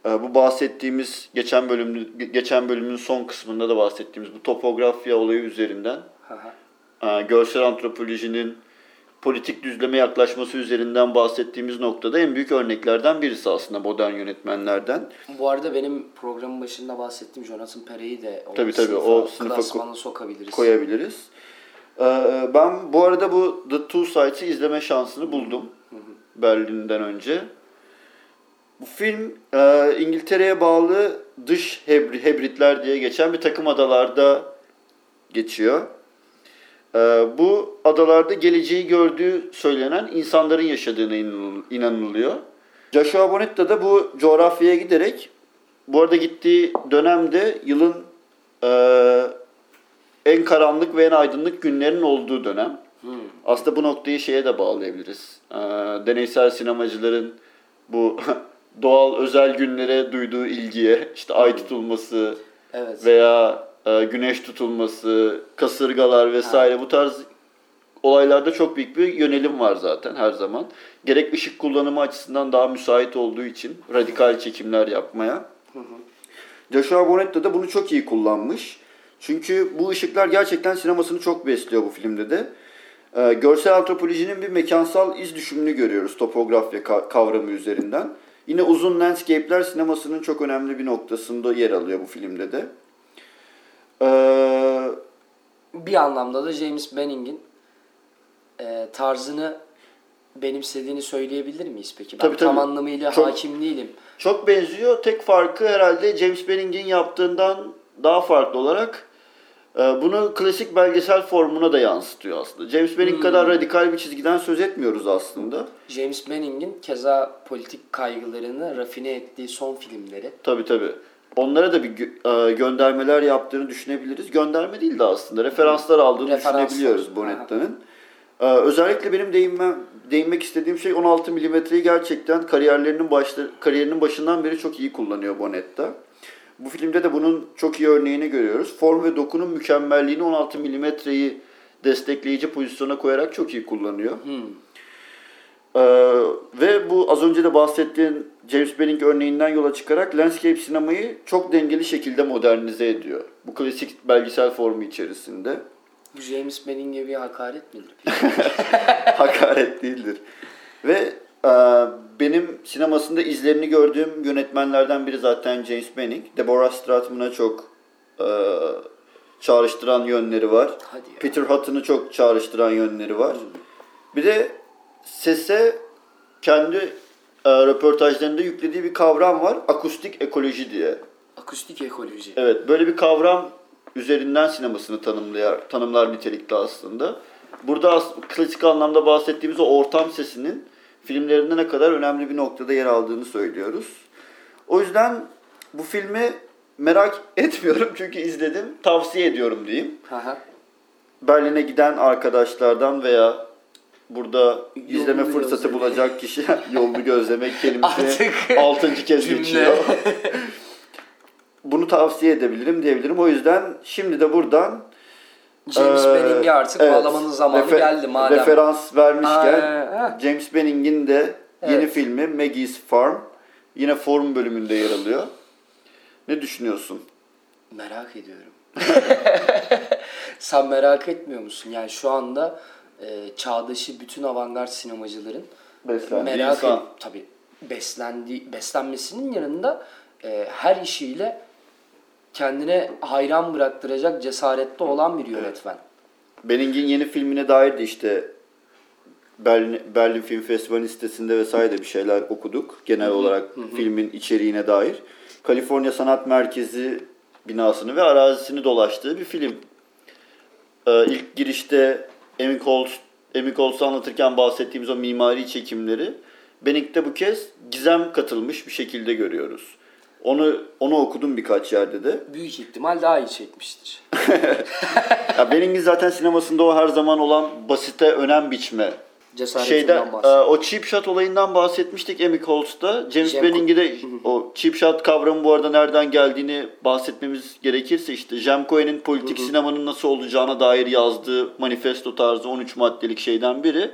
E, Bu bahsettiğimiz geçen bölümün geçen bölümün son kısmında da bahsettiğimiz bu topografya olayı üzerinden e, görsel antropolojinin politik düzleme yaklaşması üzerinden bahsettiğimiz noktada en büyük örneklerden birisi aslında modern yönetmenlerden. Bu arada benim programın başında bahsettiğim Jonathan Perry'i de o Tabii, tabii, sınıfa, o sınıfa klasmana sokabiliriz. koyabiliriz. Ee, Ben bu arada bu The Two Sides'ı izleme şansını buldum Berlin'den önce. Bu film e, İngiltere'ye bağlı dış hebri- hebritler diye geçen bir takım adalarda geçiyor. Ee, Bu adalarda geleceği gördüğü söylenen insanların yaşadığına inanıl- inanılıyor. Joshua Bonetta da bu coğrafyaya giderek bu arada gittiği dönemde yılın e, en karanlık ve en aydınlık günlerin olduğu dönem. Aslında bu noktayı şeye de bağlayabiliriz. Ee, deneysel sinemacıların bu doğal özel günlere duyduğu ilgiye, işte ay tutulması Evet. veya e, güneş tutulması, kasırgalar vesaire bu tarz olaylarda çok büyük bir yönelim var zaten her zaman. Gerek ışık kullanımı açısından daha müsait olduğu için radikal çekimler yapmaya. Joshua Bonetta da bunu çok iyi kullanmış. Çünkü bu ışıklar gerçekten sinemasını çok besliyor bu filmde de. Ee, görsel antropolojinin bir mekansal iz düşümünü görüyoruz topografya ka- kavramı üzerinden. Yine uzun landscape'ler sinemasının çok önemli bir noktasında yer alıyor bu filmde de. Ee, Bir anlamda da James Benning'in e, tarzını benimsediğini söyleyebilir miyiz peki? Ben Tabii, tabii. tam anlamıyla Çok- hakim değilim. çok benziyor. Tek farkı herhalde James Benning'in yaptığından daha farklı olarak Ee, bunu klasik belgesel formuna da yansıtıyor aslında. James Manning kadar radikal bir çizgiden söz etmiyoruz aslında. James Manning'in keza politik kaygılarını rafine ettiği son filmleri. Tabii tabii. Onlara da bir gö- e, göndermeler yaptığını düşünebiliriz. Gönderme değil de aslında referanslar aldığını Referanslar. düşünebiliyoruz Bonetta'nın. Ee, özellikle benim değinmem, değinmek istediğim şey 16 milimetreyi gerçekten kariyerlerinin başta, kariyerinin başından beri çok iyi kullanıyor Bonetta. Bu filmde de bunun çok iyi örneğini görüyoruz. Form ve dokunun mükemmelliğini 16 milimetreyi destekleyici pozisyona koyarak çok iyi kullanıyor. Ee, ve az önce de bahsettiğin James Manning örneğinden yola çıkarak landscape sinemayı çok dengeli şekilde modernize ediyor. Bu klasik belgesel formu içerisinde. Bu James Manning'e bir hakaret midir? Hakaret değildir. Ve e, benim sinemasında izlerini gördüğüm yönetmenlerden biri zaten James Manning. Deborah Stratman'a çok e, çağrıştıran yönleri var. Peter Hutton'ı çok çağrıştıran yönleri var. Bir de sese kendi e, röportajlarında yüklediği bir kavram var. Akustik ekoloji diye. Akustik ekoloji. Evet, böyle bir kavram üzerinden sinemasını tanımlayar, tanımlar nitelikte aslında. Burada as- klasik anlamda bahsettiğimiz o ortam sesinin filmlerinde ne kadar önemli bir noktada yer aldığını söylüyoruz. O yüzden bu filmi merak etmiyorum çünkü izledim, tavsiye ediyorum diyeyim. Berlin'e giden arkadaşlardan veya burada izleme Yolunu fırsatı gözlemek. bulacak kişi yolunu gözlemek kelimesi altıncı kez cümle. geçiyor. Bunu tavsiye edebilirim diyebilirim. O yüzden şimdi de buradan James eee, Manning'e artık evet, bağlamanın zamanı refer- geldi madem. Referans vermişken Aa, James Manning'in de yeni Evet. filmi Maggie's Farm yine forum bölümünde yer alıyor. Ne düşünüyorsun? Merak ediyorum. Sen merak etmiyor musun? Yani şu anda e, çağdaşı bütün avantgard sinemacıların Beslendiği merak insan. et, tabii beslendi beslenmesinin yanında e, her işiyle kendine hayran bıraktıracak cesaretli olan bir yönetmen. Benning'in yeni filmine dair de işte Berlin, Berlin Film Festivali sitesinde vesaire de bir şeyler okuduk. Genel olarak filmin içeriğine dair. Kaliforniya Sanat Merkezi binasını ve arazisini dolaştığı bir film. Ee, ilk girişte Amy Coles, Amy Coles'u anlatırken bahsettiğimiz o mimari çekimleri Benning'de bu kez gizem katılmış bir şekilde görüyoruz. Onu onu okudum birkaç yerde de. Büyük ihtimal daha iyi çekmiştir. Ya Benning'in zaten sinemasında o her zaman olan basite önem biçme. Şeyden, e, o cheap shot olayından bahsetmiştik Amy Coles'ta. James Jem- Benning'i de o cheap shot kavramı bu arada nereden geldiğini bahsetmemiz gerekirse işte Jem Cohen'in politik sinemanın nasıl olacağına dair yazdığı manifesto tarzı 13 maddelik şeyden biri.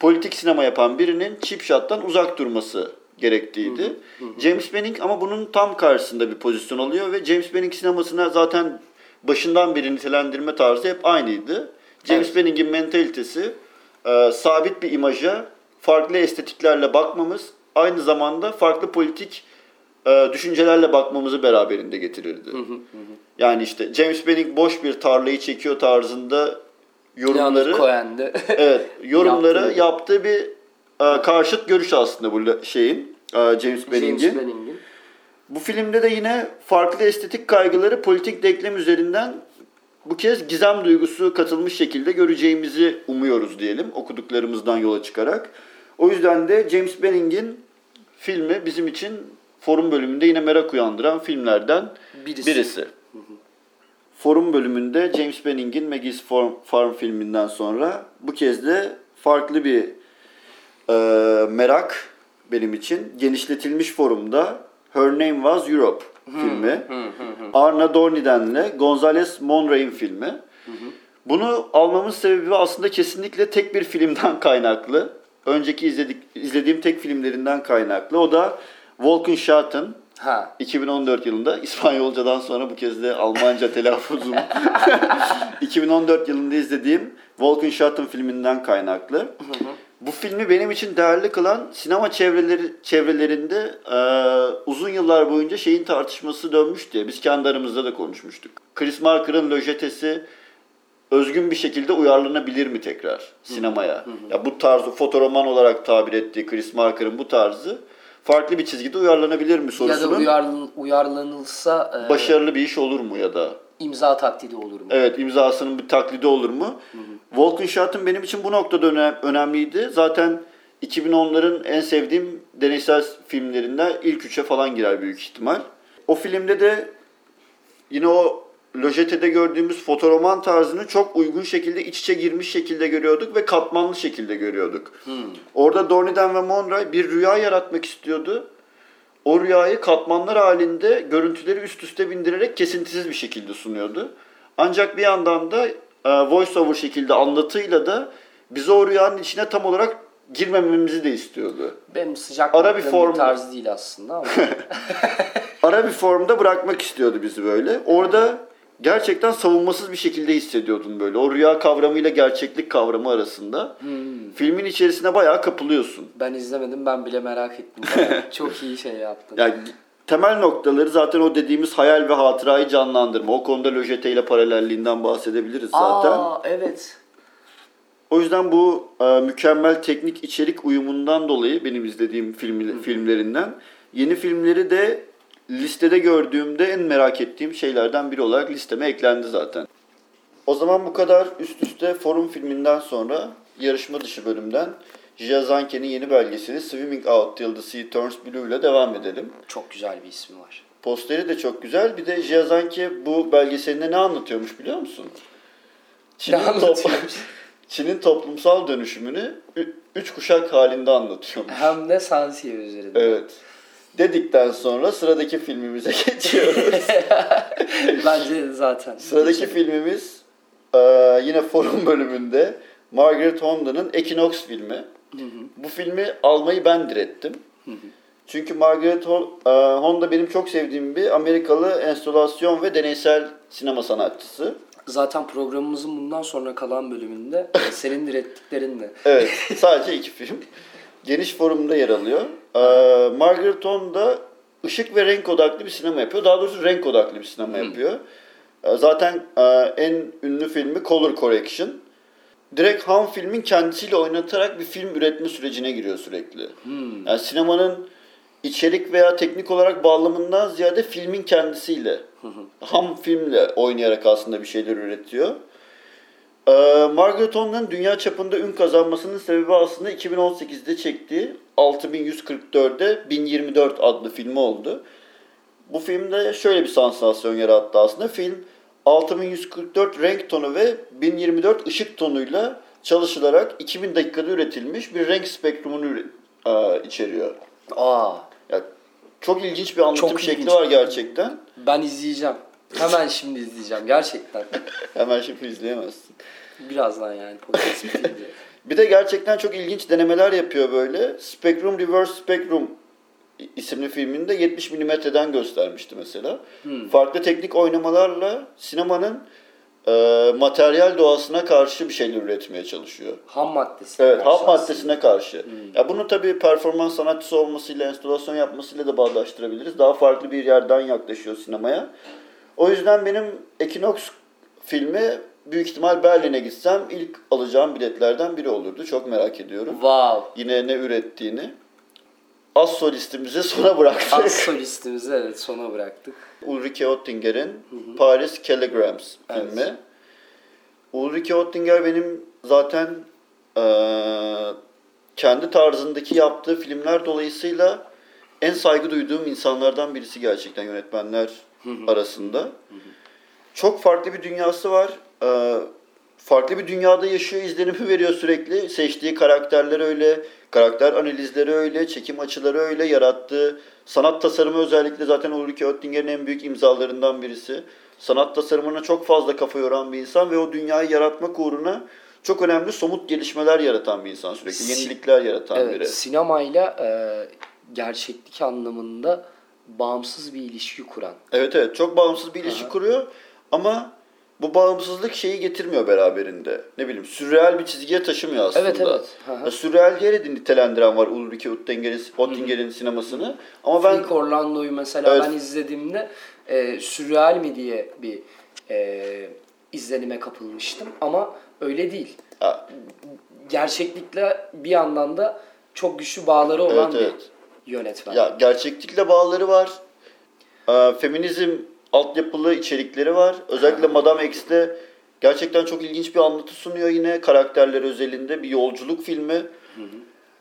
Politik sinema yapan birinin cheap shot'tan uzak durması gerektiğiydi. James Benning ama bunun tam karşısında bir pozisyon alıyor ve James Benning sinemasına zaten başından beri nitelendirme tarzı hep aynıydı. James Evet. Benning'in mentalitesi e, sabit bir imaja farklı estetiklerle bakmamız aynı zamanda farklı politik e, düşüncelerle bakmamızı beraberinde getirirdi. Yani işte James Benning boş bir tarlayı çekiyor tarzında yorumları Cohen'de. evet yorumları Yaptığı- yaptığı bir e, karşıt görüş aslında bu şeyin e, James James Benning'in. Manning'in. Bu filmde de yine farklı estetik kaygıları politik denklem üzerinden bu kez gizem duygusu katılmış şekilde göreceğimizi umuyoruz diyelim okuduklarımızdan yola çıkarak. O yüzden de James Benning'in filmi bizim için forum bölümünde yine merak uyandıran filmlerden Birisi. birisi. Forum bölümünde James Benning'in Maggie's Farm, Farm filminden sonra bu kez de farklı bir e, merak benim için. Genişletilmiş forumda Her Name Was Europe filmi. Arna Dorniden'le Gonzales Monray'ın filmi. Bunu almamın sebebi aslında kesinlikle tek bir filmden kaynaklı. Önceki izledik, izlediğim tek filmlerinden kaynaklı. O da Wolkenschatten. Ha. 2014 yılında İspanyolcadan sonra bu kez de Almanca telaffuzum. 2014 yılında izlediğim Wolkenschatten filminden kaynaklı. Bu filmi benim için değerli kılan sinema çevreleri çevrelerinde e, uzun yıllar boyunca şeyin tartışması dönmüştü. ya, Biz kendi aramızda da konuşmuştuk. Chris Marker'ın Lojetesi özgün bir şekilde uyarlanabilir mi tekrar sinemaya? Ya bu tarzı fotoroman olarak tabir ettiği Chris Marker'ın bu tarzı farklı bir çizgide uyarlanabilir mi Ya da sorusunun uyarlan, uyarlanılsa e, başarılı bir iş olur mu ya da İmza taklidi olur mu? Evet imzasının bir taklidi olur mu? Wolkenschat'ın benim için bu noktada önem- önemliydi. Zaten 2010'ların en sevdiğim deneysel filmlerinden ilk üçe falan girer büyük ihtimal. O filmde de yine o Lojete'de gördüğümüz fotoroman tarzını çok uygun şekilde iç içe girmiş şekilde görüyorduk ve katmanlı şekilde görüyorduk. Orada Dornidan ve Monroy bir rüya yaratmak istiyordu. O rüyayı katmanlar halinde görüntüleri üst üste bindirerek kesintisiz bir şekilde sunuyordu. Ancak bir yandan da e, voice over şekilde anlatıyla da bizi o rüyanın içine tam olarak girmememizi de istiyordu. Benim sıcak Ara bir form- tarzı değil aslında ama. Ara bir formda bırakmak istiyordu bizi böyle. Orada gerçekten savunmasız bir şekilde hissediyordun böyle. O rüya kavramıyla gerçeklik kavramı arasında. Filmin içerisine bayağı kapılıyorsun. ben izlemedim ben bile merak ettim. Çok iyi şey yaptın. Yani temel noktaları zaten o dediğimiz hayal ve hatırayı canlandırma. O konuda Lojete ile paralelliğinden bahsedebiliriz zaten. Aa evet. O yüzden bu e, mükemmel teknik içerik uyumundan dolayı benim izlediğim film, filmlerinden yeni filmleri de listede gördüğümde en merak ettiğim şeylerden biri olarak listeme eklendi zaten. O zaman bu kadar üst üste forum filminden sonra yarışma dışı bölümden Jia Zanke'nin yeni belgeseli Swimming Out Till the Sea Turns Blue ile devam edelim. Çok güzel bir ismi var. Posteri de çok güzel. Bir de Jia Zanke bu belgeselinde ne anlatıyormuş biliyor musun? Çin'in, Ne top- anlatıyormuş? Çin'in toplumsal dönüşümünü üç kuşak halinde anlatıyormuş. Hem de Sansiye üzerinde. Evet. Dedikten sonra sıradaki filmimize geçiyoruz. Bence zaten. sıradaki filmimiz e, yine forum bölümünde Margaret Honda'nın Equinox filmi. Bu filmi almayı ben direttim. Çünkü Margaret e, Honda benim çok sevdiğim bir Amerikalı enstalasyon ve deneysel sinema sanatçısı. Zaten programımızın bundan sonra kalan bölümünde senin direttiklerinle. Evet, sadece iki film. Geniş forumda yer alıyor. Ee, Margaret Honda ışık ve renk odaklı bir sinema yapıyor. Daha doğrusu renk odaklı bir sinema yapıyor. Ee, zaten e, en ünlü filmi Color Correction. Direkt ham filmin kendisiyle oynatarak bir film üretme sürecine giriyor sürekli. Yani sinemanın içerik veya teknik olarak bağlamından ziyade filmin kendisiyle, ham filmle oynayarak aslında bir şeyler üretiyor. Ee, Margaret Honda'nın dünya çapında ün kazanmasının sebebi aslında 2018'de çektiği 6144'de 1024 adlı filmi oldu. Bu filmde şöyle bir sansasyon yarattı aslında. Film 6144 renk tonu ve 1024 ışık tonuyla çalışılarak 2000 dakikada üretilmiş bir renk spektrumunu e, içeriyor. Aa, Ya, çok ilginç bir anlatım Çok şekli ilginç. var gerçekten. ben izleyeceğim. Hemen şimdi izleyeceğim gerçekten. Hemen şimdi izleyemezsin. Birazdan yani podcast bitince. Bir de gerçekten çok ilginç denemeler yapıyor böyle. Spectrum Reverse Spectrum isimli filminde 70 milimetreden göstermişti mesela. Farklı teknik oynamalarla sinemanın e, materyal doğasına karşı bir şeyler üretmeye çalışıyor. Ham maddesi. Evet, ham aslında. maddesine karşı. Ya bunu tabii performans sanatçısı olmasıyla, enstalasyon yapmasıyla da bağdaştırabiliriz. Daha farklı bir yerden yaklaşıyor sinemaya. O yüzden benim Equinox filmi büyük ihtimal Berlin'e gitsem ilk alacağım biletlerden biri olurdu. Çok merak ediyorum. Wow. Yine ne ürettiğini. Az solistimizi sona bıraktık. Az solistimizi evet sona bıraktık. Ulrike Oettinger'in Paris Telegrams Evet. filmi. Ulrike Oettinger benim zaten eee, kendi tarzındaki yaptığı filmler dolayısıyla en saygı duyduğum insanlardan birisi gerçekten yönetmenler arasında. Çok farklı bir dünyası var. Eee, farklı bir dünyada yaşıyor izlenimi veriyor sürekli. Seçtiği karakterler öyle, karakter analizleri öyle, çekim açıları öyle, yarattığı sanat tasarımı özellikle zaten Ulrike Oettinger'in en büyük imzalarından birisi. Sanat tasarımına çok fazla kafa yoran bir insan ve o dünyayı yaratmak uğruna çok önemli somut gelişmeler yaratan bir insan sürekli. Yenilikler yaratan biri. Evet, sinemayla e, gerçeklik anlamında bağımsız bir ilişki kuran. Evet evet çok bağımsız bir ilişki Aha. kuruyor ama bu bağımsızlık şeyi getirmiyor beraberinde. Ne bileyim sürreal bir çizgiye taşımıyor aslında. Evet, evet. Ya, Sürreal diye de nitelendiren var Ulrike Oettinger'in sinemasını. Ama ben Frank Orlando'yu mesela Evet. ben izlediğimde e, sürreal mi diye bir e, izlenime kapılmıştım ama öyle değil. Ya, Gerçeklikle bir yandan da çok güçlü bağları olan Evet, evet. Yönetmen. ya gerçeklikle bağları var. Ee, feminizm altyapılı içerikleri var. Özellikle Madame X'te gerçekten çok ilginç bir anlatı sunuyor yine karakterler özelinde bir yolculuk filmi.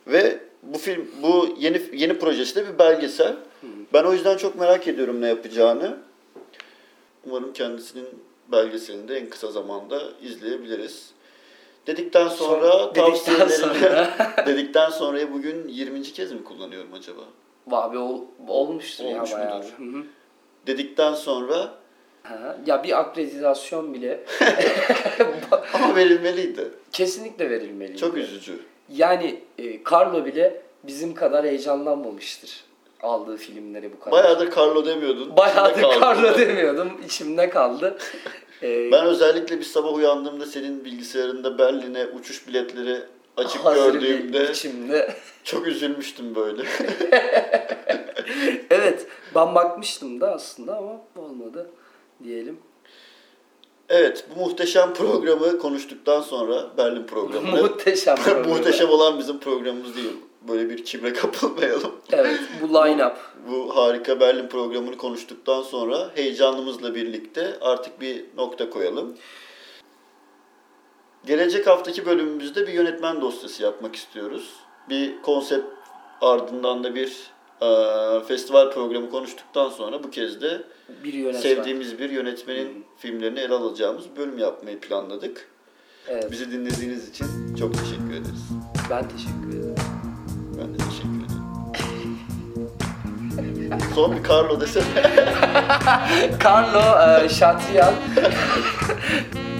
Ve bu film bu yeni yeni projesi de bir belgesel. Ben o yüzden çok merak ediyorum ne yapacağını. Umarım kendisinin belgeselini de en kısa zamanda izleyebiliriz. Dedikten sonra Son- dedikten tavsiyelerimi sonra. dedikten sonrayı bugün 20. kez mi kullanıyorum acaba? Abi ol, olmuştur Olmuş ya bayağı. mudur? Hı hı. Dedikten sonra Ha, Ya bir akreditasyon bile ama verilmeliydi. kesinlikle verilmeli. Çok üzücü. Yani e, Carlo bile bizim kadar heyecanlanmamıştır aldığı filmleri bu kadar. Bayağıdır Carlo demiyordun. Bayağıdır. Carlo demiyordum. içimde kaldı. Ee, Ben özellikle bir sabah uyandığımda senin bilgisayarında Berlin'e uçuş biletleri açık gördüğümde içimde. çok üzülmüştüm böyle. evet ben bakmıştım da aslında ama olmadı diyelim. evet bu muhteşem programı konuştuktan sonra Berlin programını Muhteşem. program. muhteşem olan bizim programımız değil. Böyle bir kibre kapılmayalım. Evet bu line-up. Bu harika Berlin programını konuştuktan sonra heyecanımızla birlikte artık bir nokta koyalım. Gelecek haftaki bölümümüzde bir yönetmen dosyası yapmak istiyoruz. Bir konsept ardından da bir eee, festival programı konuştuktan sonra bu kez de Bir yönetmen. sevdiğimiz bir yönetmenin filmlerini ele alacağımız bölüm yapmayı planladık. Evet, Bizi dinlediğiniz için çok teşekkür ederiz. ben teşekkür ederim. Son bir Carlo desene. Carlo e, Chatrian